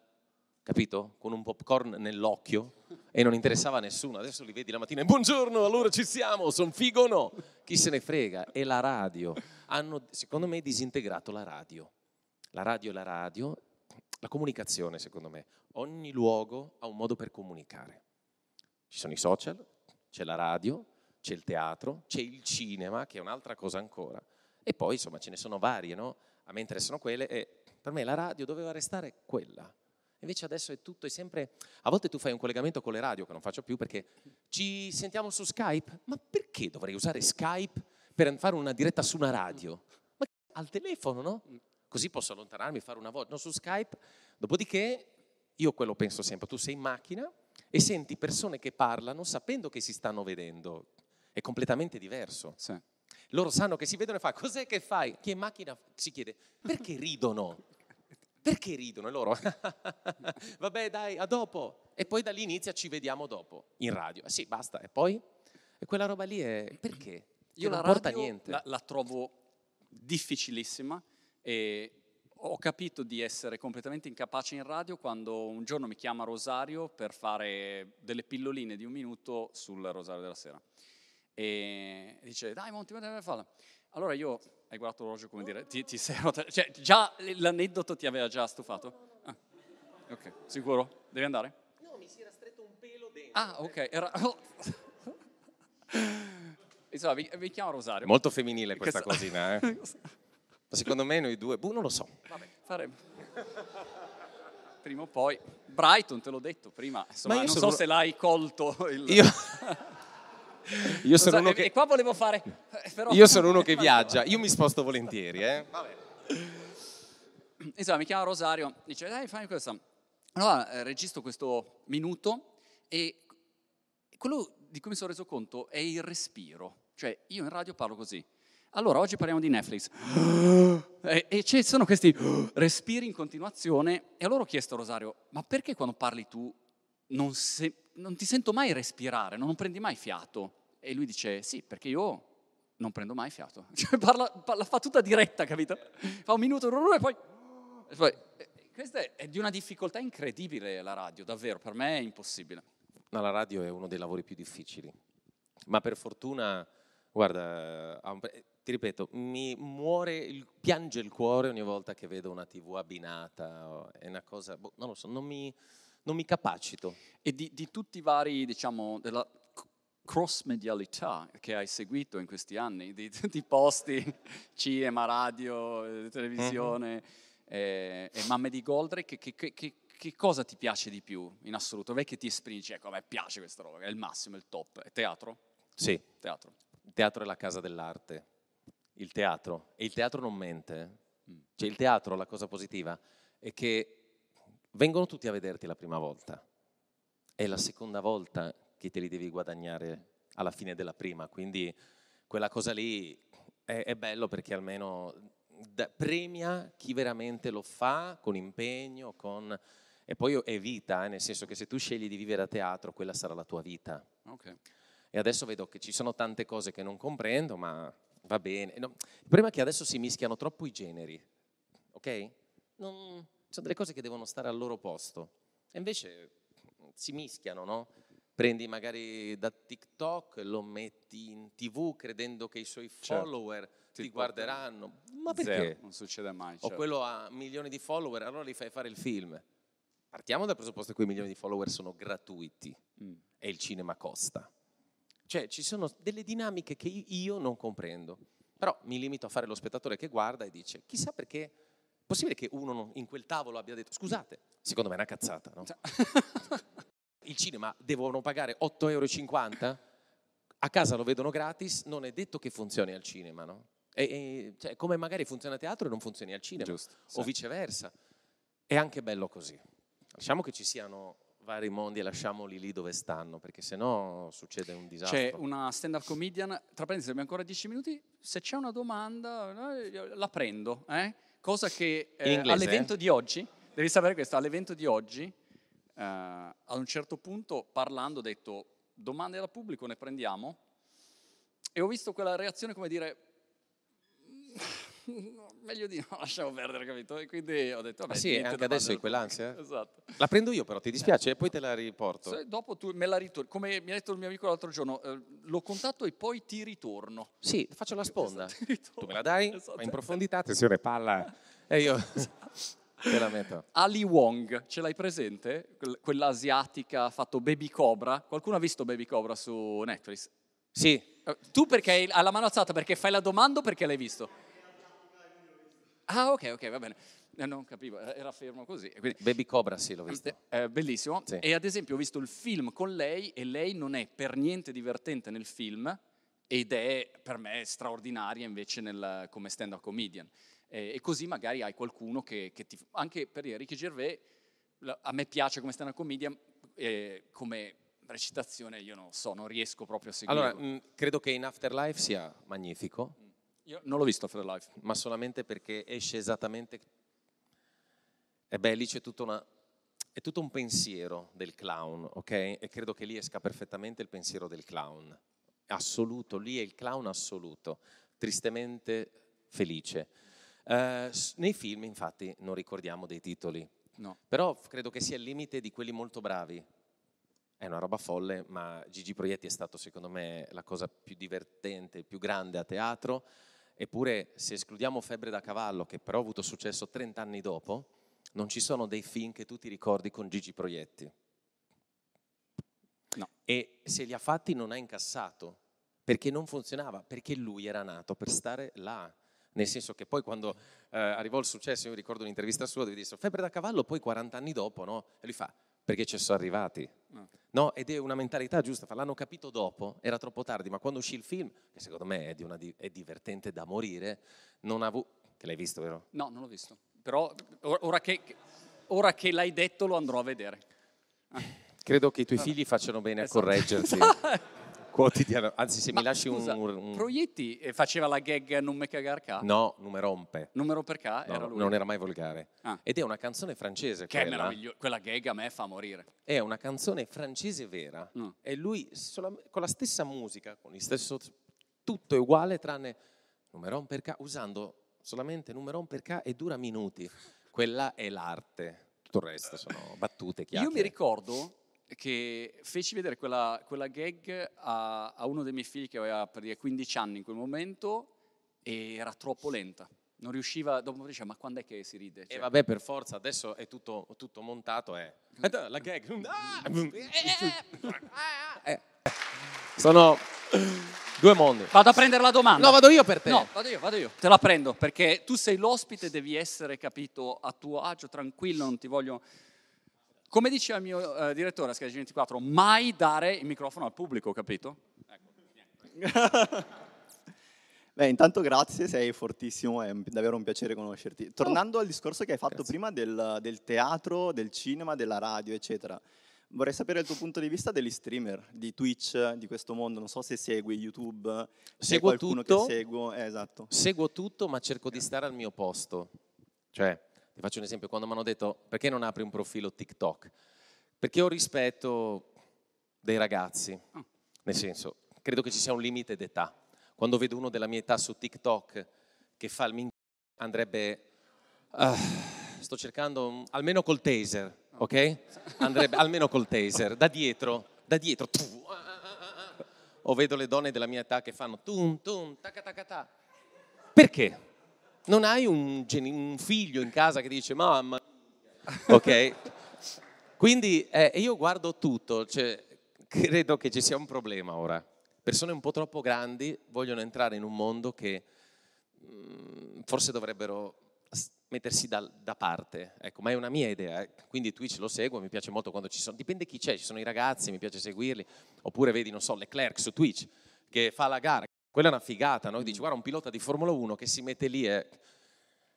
capito? Con un popcorn nell'occhio e non interessava a nessuno. Adesso li vedi la mattina e buongiorno, allora ci siamo, son figo o no? Chi se ne frega? È la radio. Hanno, secondo me, disintegrato la radio. La radio è la radio, la comunicazione, secondo me. Ogni luogo ha un modo per comunicare. Ci sono i social, c'è la radio, c'è il teatro, c'è il cinema, che è un'altra cosa ancora. E poi, insomma, ce ne sono varie, no? A me interessano quelle e per me la radio doveva restare quella. Invece adesso è tutto, è sempre... A volte tu fai un collegamento con le radio, che non faccio più perché ci sentiamo su Skype. Ma perché dovrei usare Skype per fare una diretta su una radio? al telefono, no? Così posso allontanarmi, fare una volta, no, su Skype. Dopodiché, io quello penso sempre, tu sei in macchina e senti persone che parlano sapendo che si stanno vedendo. È completamente diverso. Sì. Loro sanno che si vedono e fa, cos'è che fai? Chi è in macchina si chiede, perché ridono? Perché ridono? E loro, vabbè dai, a dopo. E poi da lì inizia, ci vediamo dopo, in radio. Eh sì, basta. E poi? E quella roba lì è, perché? Io Che la non porta radio niente. La, la trovo difficilissima e ho capito di essere completamente incapace in radio quando un giorno mi chiama Rosario per fare delle pilloline di un minuto sul Rosario della Sera. E dice, dai Monti, a farla. Allora io, hai guardato l'orologio come dire, ti, ti sei rotta- cioè già l'aneddoto ti aveva già stufato? Ah, ok, sicuro? Devi andare? No, mi si era stretto un pelo dentro. Ah, ok, era... Insomma, vi, vi chiamo Rosario. Molto femminile questa Questo- cosina, eh? Ma secondo me noi due, boh, non lo so. Faremo. Prima o poi. Brighton, te l'ho detto prima. Insomma, non sono so se l'hai colto. Il... Io, io sono so, uno e, che... e qua volevo fare. eh, però- Io sono uno che viaggia, io mi sposto volentieri, eh. Insomma, mi chiama Rosario, dice, dai, fammi questa. Allora, eh, registro questo minuto e quello di cui mi sono reso conto è il respiro. Cioè, io in radio parlo così. Allora, oggi parliamo di Netflix. E, e ci sono questi respiri in continuazione. E allora ho chiesto a Rosario, ma perché quando parli tu non, se- non ti sento mai respirare, non prendi mai fiato? E lui dice, sì, perché io non prendo mai fiato. Cioè, parla, parla- fa tutta diretta, capito? Fa un minuto e poi... e poi eh, questa è, è di una difficoltà incredibile la radio, davvero, per me è impossibile. No, la radio è uno dei lavori più difficili, ma per fortuna, guarda, ti ripeto, mi muore, il- piange il cuore ogni volta che vedo una tv abbinata, è una cosa, boh, non lo so, non mi, non mi capacito. E di, di tutti i vari, diciamo, della cross-medialità che hai seguito in questi anni, di tutti i posti, cinema, radio, eh, televisione eh, e mamme di Goldrake, che, che- che- che cosa ti piace di più in assoluto? Dov'è che ti esprimi? Ecco, a me piace questa roba, è il massimo, è il top. È teatro? Sì, Teatro. il teatro è la casa dell'arte, il teatro, e il teatro non mente. Mm. Cioè il teatro, la cosa positiva, è che vengono tutti a vederti la prima volta, è la seconda volta che te li devi guadagnare alla fine della prima, quindi quella cosa lì è, è bello perché almeno da- premia chi veramente lo fa con impegno, con... e poi è vita, eh, nel senso che se tu scegli di vivere a teatro, quella sarà la tua vita. Ok. E adesso vedo che ci sono tante cose che non comprendo, ma va bene. No, il problema è che adesso si mischiano troppo i generi, ok? Non, sono delle cose che devono stare al loro posto. E invece si mischiano, no? Prendi magari da TikTok, lo metti in tv credendo che i suoi Certo. follower ti, Ti guarderanno. Ma perché? Zero, non succede mai. O certo. quello ha milioni di follower, allora li fai fare il film. Partiamo dal presupposto che quei milioni di follower sono gratuiti Mm. e il cinema costa. Cioè ci sono delle dinamiche che io non comprendo, però mi limito a fare lo spettatore che guarda e dice chissà perché, è possibile che uno in quel tavolo abbia detto scusate, secondo me è una cazzata, no? Il cinema devono pagare 8,50 euro? A casa lo vedono gratis, non è detto che funzioni al cinema, no? E, e- cioè, come magari funziona a teatro e non funzioni al cinema, Giusto, o sì. viceversa. È anche bello così. Lasciamo che ci siano vari mondi e lasciamoli lì dove stanno, perché sennò succede un disastro. C'è una stand-up comedian, tra parentesi abbiamo ancora 10 minuti, se c'è una domanda eh, la prendo, eh? cosa che eh, In inglese, all'evento di oggi, devi sapere questo, all'evento di oggi, eh, ad un certo punto parlando ho detto domande dal pubblico ne prendiamo e ho visto quella reazione come dire "Mm, meglio di no, lasciamo perdere, capito? E quindi ho detto vabbè, Ah sì, anche adesso hai quell'ansia, pubblico. Esatto. La prendo io però, ti dispiace? E poi te la riporto. Se dopo tu me la ritorni, come mi ha detto il mio amico l'altro giorno, eh, lo contatto e poi ti ritorno. Sì, faccio la sponda. Esatto, ti ritorno. Tu me la dai, Esatto. in profondità, attenzione palla. E io te la metto. Ali Wong, ce l'hai presente? Quell- quella asiatica ha fatto Baby Cobra. Qualcuno ha visto Baby Cobra su Netflix? Sì, Eh, Tu perché hai la mano alzata perché fai la domanda o perché l'hai visto? Ah, ok, ok, va bene. Eh, non capivo, eh, era fermo così. quindi- Baby Cobra sì, l'ho visto. Eh, bellissimo. Sì. E ad esempio ho visto il film con lei e lei non è per niente divertente nel film ed è per me straordinaria invece nel, come stand-up comedian. Eh, e così magari hai qualcuno che, che ti... Anche per Ricky Gervais, a me piace come stand-up comedian, eh, come recitazione io non so, non riesco proprio a seguire. Allora, mh, credo che in Afterlife sia magnifico. Io non l'ho visto Afterlife. Ma solamente perché esce esattamente... E beh, lì c'è tutta una... È tutto un pensiero del clown, ok? E credo che lì esca perfettamente il pensiero del clown. Assoluto, lì è il clown assoluto, tristemente felice. Uh, nei film, infatti, non ricordiamo dei titoli. No. Però credo che sia il limite di quelli molto bravi. È una roba folle, ma Gigi Proietti è stato secondo me la cosa più divertente, più grande a teatro. Eppure, se escludiamo Febbre da cavallo, che però ha avuto successo 30 anni dopo, non ci sono dei film che tu ti ricordi con Gigi Proietti. No. E se li ha fatti non ha incassato, perché non funzionava, perché lui era nato per stare là. Nel senso che poi quando eh, arrivò il successo, io ricordo un'intervista sua dove disse Febbre da cavallo, poi 40 anni dopo, no? E lui fa, perché ci sono arrivati. No. no. Ed è una mentalità giusta, l'hanno capito dopo, era troppo tardi, ma quando uscì il film, che secondo me è, di una, è divertente da morire, non ha avuto... Che l'hai visto, vero? No, non l'ho visto. Però ora che, ora che l'hai detto lo andrò a vedere. Credo che i tuoi figli facciano bene a esatto. correggerti. quotidiano. Anzi, se Ma, mi lasci scusa, un, un, Proietti eh, faceva la gag Non me cagar ca? No, numerompe. Numero per ca? No, era lui. Non era mai volgare. Ah. Ed è una canzone francese. Che quella. è meravigliosa. Quella gag a me fa morire. È una canzone francese vera. Mm. E lui con la stessa musica, con il stesso. Tutto è uguale tranne numeron per ca, usando solamente numeron per ca e dura minuti. Quella è l'arte. Tutto il resto sono battute, chiacchiere. Io mi ricordo che feci vedere quella, quella gag a, a, uno dei miei figli che aveva per dire 15 anni in quel momento e era troppo lenta. Non riusciva, dopo diceva, ma quando è che si ride? Cioè, e vabbè, per forza, adesso è tutto, tutto montato, è... La gag... Eh. Sono due mondi. Vado a prendere la domanda. No, vado io per te. No, vado io, vado io. Te la prendo, perché tu sei l'ospite, devi essere, capito, a tuo agio, tranquillo, non ti voglio come diceva il mio uh, direttore a Sky 24, mai dare il microfono al pubblico, capito? Ecco. Beh, intanto grazie, sei fortissimo, è davvero un piacere conoscerti. Tornando oh. al discorso che hai fatto grazie. prima del, del, teatro, del cinema, della radio, eccetera, vorrei sapere il tuo punto di vista degli streamer, di Twitch, di questo mondo. Non so se segui YouTube, seguo qualcuno tutto, che seguo. Eh, esatto. Seguo tutto, ma cerco di stare al mio posto. Cioè, ti faccio un esempio, quando mi hanno detto perché non apri un profilo TikTok? Perché ho rispetto dei ragazzi, ah. nel senso, credo che ci sia un limite d'età. Quando vedo uno della mia età su TikTok che fa il min... andrebbe... Uh, sto cercando, almeno col taser, ok? Andrebbe almeno col taser, da dietro, da dietro. O vedo le donne della mia età che fanno tum, tum, taca, taca, ta. Perché? Non hai un, un figlio in casa che dice mamma, ok? Quindi eh, io guardo tutto, cioè, credo che ci sia un problema ora. Persone un po' troppo grandi vogliono entrare in un mondo che mh, mm, forse dovrebbero mettersi da, da, parte, ecco, ma è una mia idea, eh. quindi Twitch lo seguo, mi piace molto quando ci sono, dipende chi c'è, ci sono i ragazzi, mi piace seguirli, oppure vedi, non so, Leclerc su Twitch che fa la gara, quella è una figata, no? Dici, guarda, un pilota di Formula 1 che si mette lì e...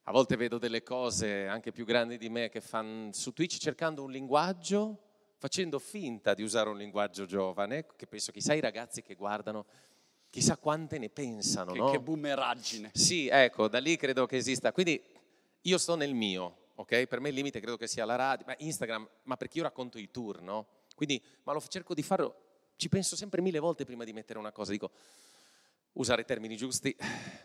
A volte vedo delle cose anche più grandi di me che fanno su Twitch cercando un linguaggio, facendo finta di usare un linguaggio giovane, che penso chissà i ragazzi che guardano, chissà quante ne pensano, che, no? Che boomeraggine. Sì, ecco, da lì credo che esista. Quindi io sto nel mio, ok? Per me il limite credo che sia la radio, ma Instagram, ma perché io racconto i tour, no? Quindi, ma lo cerco di farlo, ci penso sempre mille volte prima di mettere una cosa, dico usare i termini giusti,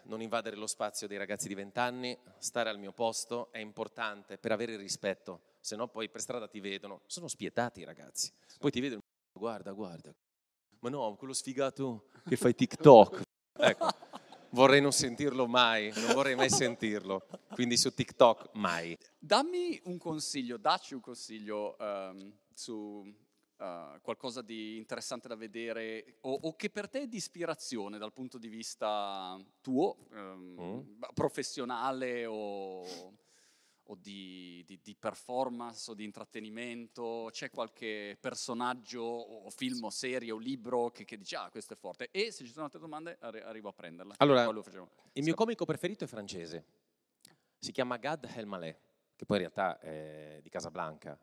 non invadere lo spazio dei ragazzi di 20 anni, stare al mio posto è importante per avere il rispetto, se no poi per strada ti vedono, sono spietati i ragazzi, poi ti vedono, guarda, guarda, ma no, quello sfigato che fai TikTok, ecco, vorrei non sentirlo mai, non vorrei mai sentirlo, quindi su TikTok mai. Dammi un consiglio, dacci un consiglio um, su uh, qualcosa di interessante da vedere o, o, che per te è di ispirazione dal punto di vista tuo, um, mm. professionale o, o di, di, di, performance o di intrattenimento? C'è qualche personaggio o film o serie o libro che, che dice ah questo è forte? E se ci sono altre domande arri- arrivo a prenderle. Allora, il mio comico preferito è francese, si chiama Gad Elmaleh, che poi in realtà è di Casablanca,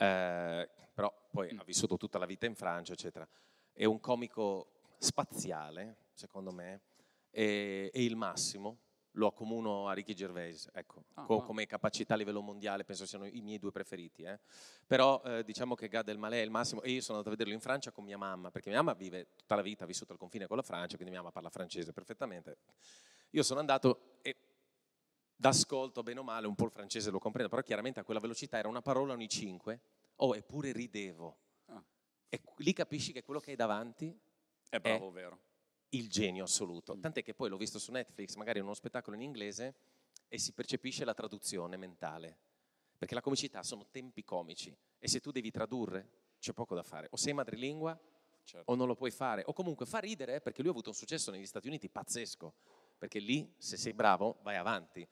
eh, però poi mm. ha vissuto tutta la vita in Francia, eccetera. È un comico spaziale, secondo me, è, è il massimo lo accomuno a Ricky Gervais, ecco, ah, co- come capacità a livello mondiale penso siano i miei due preferiti. Eh. Però eh, diciamo che Gad Elmaleh è il massimo e io sono andato a vederlo in Francia con mia mamma, perché mia mamma vive tutta la vita, ha vissuto al confine con la Francia, quindi mia mamma parla francese perfettamente. Io sono andato e d'ascolto, bene o male, un po' il francese lo comprendo, però chiaramente a quella velocità era una parola ogni cinque, oh, eppure ridevo. Ah. E lì capisci che quello che hai davanti è bravo, è vero il genio assoluto. Mm. Tant'è che poi l'ho visto su Netflix, magari in uno spettacolo in inglese, e si percepisce la traduzione mentale. Perché la comicità sono tempi comici e se tu devi tradurre c'è poco da fare. O sei madrelingua certo. o non lo puoi fare. O comunque fa ridere perché lui ha avuto un successo negli Stati Uniti pazzesco. Perché lì, se sei bravo, vai avanti.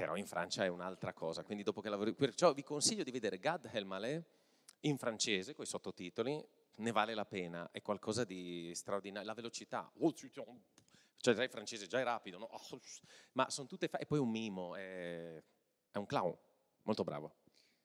Però in Francia è un'altra cosa. Quindi dopo che lavori... Perciò vi consiglio di vedere Gad Helmaleh in francese, con i sottotitoli, ne vale la pena, è qualcosa di straordinario. La velocità, oh, cioè già il francese già è rapido, no? Oh, ma sono tutte fa- e poi un mimo, è, è un clown, molto bravo.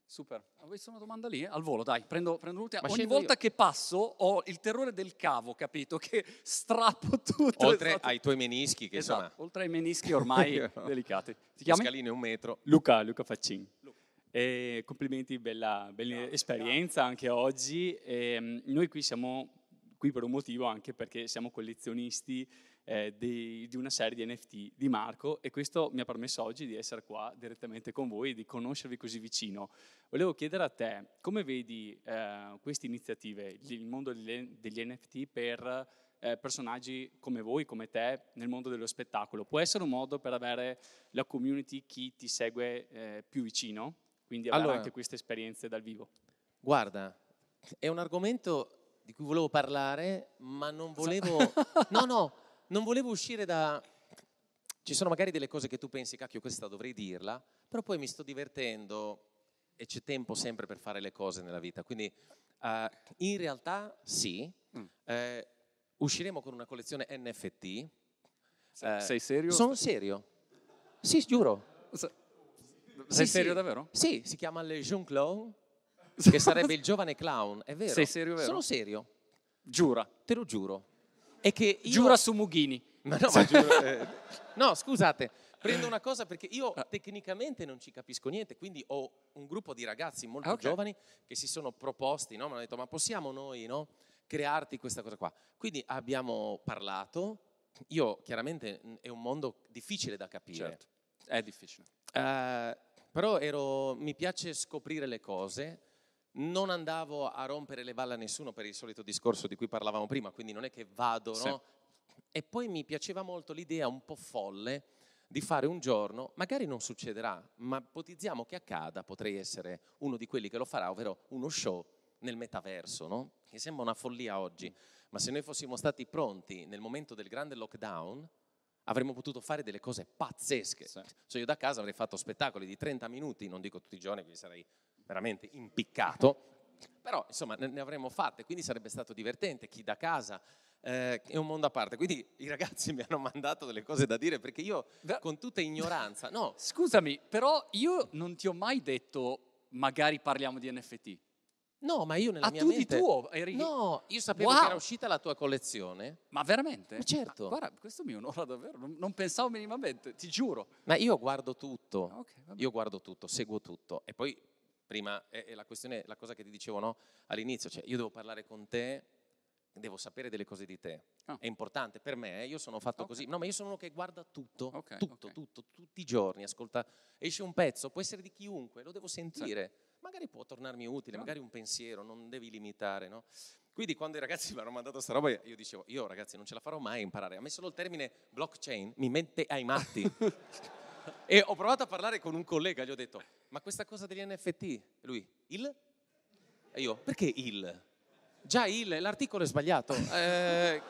Super, avessi una domanda lì? Al volo, dai, prendo, prendo l'ultima. Ma Ogni volta io. che passo ho il terrore del cavo, capito? Che strappo tutto. Oltre esatto. ai tuoi menischi, che esatto, insomma... oltre ai menischi ormai delicati. Ti chiami? Scaline un metro. Luca, Luca Faccin. Luca. E complimenti, bella, bella esperienza anche oggi. E, ehm, noi qui siamo qui per un motivo anche perché siamo collezionisti eh, di, di, una serie di NFT di Marco e questo mi ha permesso oggi di essere qua direttamente con voi e di conoscervi così vicino. Volevo chiedere a te come vedi eh, queste iniziative, il mondo degli, degli NFT per eh, personaggi come voi, come te, nel mondo dello spettacolo. Può essere un modo per avere la community, chi ti segue eh, più vicino? quindi avere allora, anche queste esperienze dal vivo. Guarda, è un argomento di cui volevo parlare, ma non volevo... no, no, non volevo uscire da... Ci sono magari delle cose che tu pensi, cacchio, questa dovrei dirla, però poi mi sto divertendo e c'è tempo sempre per fare le cose nella vita. Quindi uh, in realtà sì, mm. eh, usciremo con una collezione NFT. Eh, Sei serio? Sono serio. Sì, giuro. Sei sì, serio sì. davvero? Sì, si chiama Le Jeune Clown, che sarebbe il giovane clown, è vero? Sei serio vero? Sono serio. Giura. Te lo giuro. E che io... Giura su Mughini. Ma no, ma giuro, eh... no, scusate, prendo una cosa perché io ah. tecnicamente non ci capisco niente, quindi ho un gruppo di ragazzi molto ah, okay. giovani che si sono proposti, no? mi hanno detto ma possiamo noi no? crearti questa cosa qua. Quindi abbiamo parlato, io chiaramente è un mondo difficile da capire. Certo. È difficile. Uh, però ero, mi piace scoprire le cose, non andavo a rompere le balle a nessuno per il solito discorso di cui parlavamo prima, quindi non è che vado, sì. no? E poi mi piaceva molto l'idea un po' folle di fare un giorno, magari non succederà, ma ipotizziamo che accada, potrei essere uno di quelli che lo farà, ovvero uno show nel metaverso, no? Che sembra una follia oggi, ma se noi fossimo stati pronti nel momento del grande lockdown, avremmo potuto fare delle cose pazzesche. Sì. Cioè io da casa avrei fatto spettacoli di 30 minuti, non dico tutti i giorni, quindi sarei veramente impiccato, però insomma ne avremmo fatte, quindi sarebbe stato divertente. Chi da casa eh, è un mondo a parte. Quindi i ragazzi mi hanno mandato delle cose da dire perché io con tutta ignoranza, no. Scusami, però io non ti ho mai detto magari parliamo di NFT. No, ma io nella ah, mia tu mente... di tuo eri... No, io sapevo wow. che era uscita la tua collezione. Ma veramente? Ma certo. Ah, guarda, questo mi onora davvero, non, non, pensavo minimamente, ti giuro. Ma io guardo tutto, ah, okay, io guardo tutto, seguo tutto. E poi, prima, è, è la questione, la cosa che ti dicevo no, all'inizio, cioè io devo parlare con te, devo sapere delle cose di te. Ah. È importante per me, eh, io sono fatto okay. così. No, ma io sono uno che guarda tutto, okay, tutto, tutto, tutti i giorni, ascolta, esce un pezzo, può essere di chiunque, lo devo sentire. Sì magari può tornarmi utile, magari un pensiero, non devi limitare, no? Quindi quando i ragazzi mi hanno mandato questa roba io dicevo, io ragazzi non ce la farò mai a imparare, a me solo il termine blockchain mi mette ai matti. e ho provato a parlare con un collega, gli ho detto, ma questa cosa degli NFT? E lui, il? E io, perché il? Già il, l'articolo è sbagliato. Eh,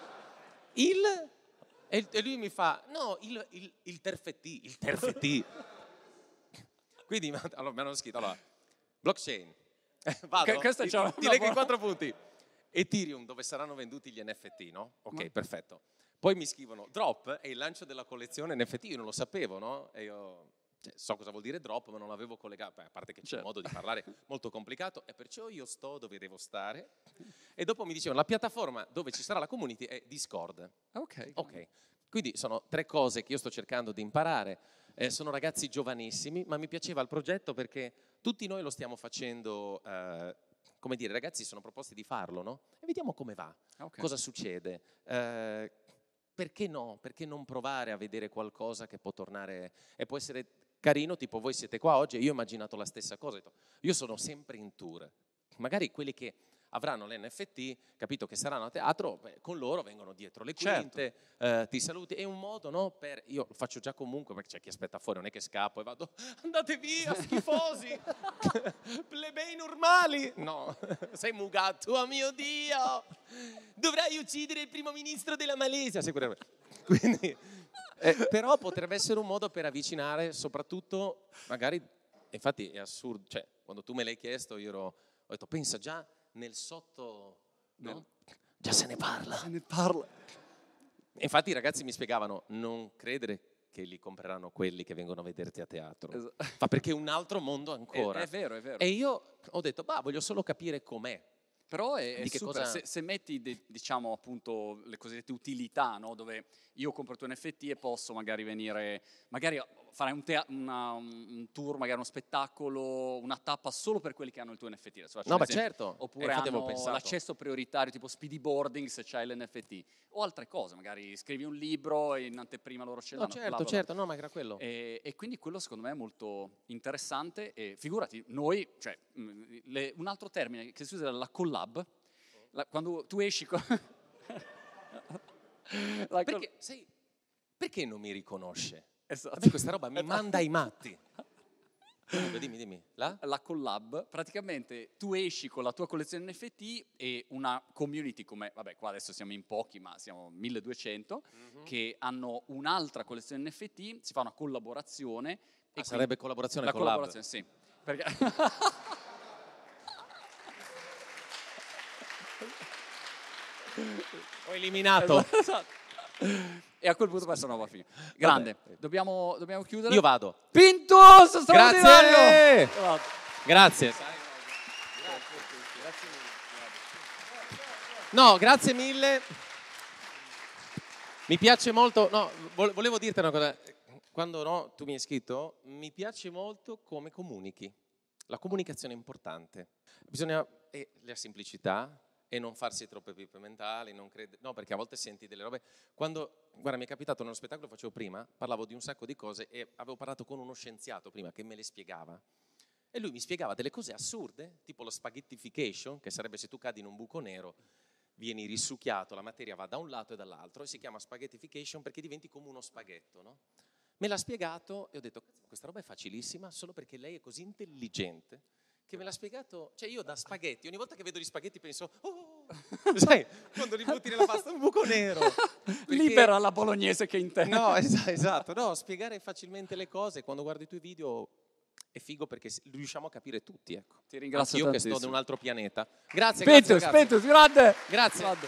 il? E lui mi fa, no, il, il, il terfettì, il terfettì. Quindi allora, mi hanno scritto, allora, blockchain, vado, questa ti, ti leggo i quattro punti. Ethereum, dove saranno venduti gli NFT, no? Ok, Ma- perfetto. Poi mi scrivono, drop è il lancio della collezione NFT, io non lo sapevo, no? E io cioè, so cosa vuol dire drop, ma non l'avevo collegato, Beh, a parte che c'è Certo. un modo di parlare molto complicato, e perciò io sto dove devo stare. E dopo mi dicevano, la piattaforma dove ci sarà la community è Discord. Ok. Ok, quindi sono tre cose che io sto cercando di imparare. Eh, sono ragazzi giovanissimi, ma mi piaceva il progetto perché tutti noi lo stiamo facendo, eh, come dire, i ragazzi sono proposti di farlo, no? E vediamo come va, ok. cosa succede. Eh, perché no? Perché non provare a vedere qualcosa che può tornare e può essere carino, tipo voi siete qua oggi e io ho immaginato la stessa cosa. Io sono sempre in tour, magari quelli che avranno l'NFT, capito che saranno a teatro, beh, con loro vengono dietro le Certo. quinte, eh, ti saluti, è un modo no, per, io lo faccio già comunque perché c'è chi aspetta fuori, non è che scappo e vado, andate via schifosi, plebei normali, no, sei mugato, oh mio Dio, dovrai uccidere il primo ministro della Malesia, sicuramente. Quindi, eh, però potrebbe essere un modo per avvicinare soprattutto, magari, infatti è assurdo, cioè quando tu me l'hai chiesto io ero, ho detto pensa già nel sotto, no? già se ne parla. Se ne parla. Infatti i ragazzi mi spiegavano, non credere che li compreranno quelli che vengono a vederti a teatro, Es- ma perché è un altro mondo È, ancora. è vero, è vero. E io ho detto, bah, voglio solo capire com'è. Però è, è super, cosa- se, se metti de- diciamo appunto le cosiddette utilità, no? dove io compro tuo NFT e posso magari venire, magari fare un, tea- una- un tour, magari uno spettacolo, una tappa solo per quelli che hanno il tuo NFT. Adesso No, ma esempio. certo, Oppure eh, infatti avevo hanno l'accesso prioritario tipo speedy boarding se c'hai l'NFT. O altre cose, magari scrivi un libro e in anteprima loro ce No, l'hanno. certo, bla, bla, bla. certo, no, ma era quello. E, e quindi quello secondo me è molto interessante e figurati, noi, cioè, mh, le- un altro termine che si usa è la collab, La- quando tu esci con... Perché, sai, perché non mi riconosce? Esatto. A me questa roba mi manda ai matti. Dimmi, dimmi. La? La collab, praticamente tu esci con la tua collezione NFT e una community come, vabbè qua adesso siamo in pochi ma siamo 1200, Mhm. che hanno un'altra collezione NFT, si fa una collaborazione. e Ah, quindi- sarebbe collaborazione la con Lab. collaborazione, sì. Perché... Ho eliminato. Esatto. E a quel punto questa è una roba figa. Grande. Dobbiamo, dobbiamo chiudere. Io vado. Pintus, straordinario! Grazie! Grazie. No, grazie mille. Mi piace molto, no, vo- volevo dirti una cosa. Quando no, tu mi hai scritto, mi piace molto come comunichi. La comunicazione è importante. Bisogna, e la semplicità, e non farsi troppe pippe mentali, crede- no, perché a volte senti delle robe. Quando, guarda, mi è capitato nello spettacolo che facevo prima, parlavo di un sacco di cose e avevo parlato con uno scienziato prima che me le spiegava. E lui mi spiegava delle cose assurde, tipo lo spaghettification, che sarebbe se tu cadi in un buco nero, vieni risucchiato, la materia va da un lato e dall'altro, e si chiama spaghettification perché diventi come uno spaghetto, no? Me l'ha spiegato e ho detto, "Cazzo, questa roba è facilissima solo perché lei è così intelligente che me l'ha spiegato, cioè io da spaghetti, ogni volta che vedo gli spaghetti penso, oh, sai, quando li butti nella pasta un buco nero. Perché- Libera la bolognese che è in te. No, esa- esatto, no, spiegare facilmente le cose, quando guardo i tuoi video è figo perché riusciamo a capire tutti, ecco. Ti ringrazio Anche io che sto tantissimo. in un altro pianeta. Grazie, grazie Pintus, ragazzi. Pintus, grande! Grazie. Grande.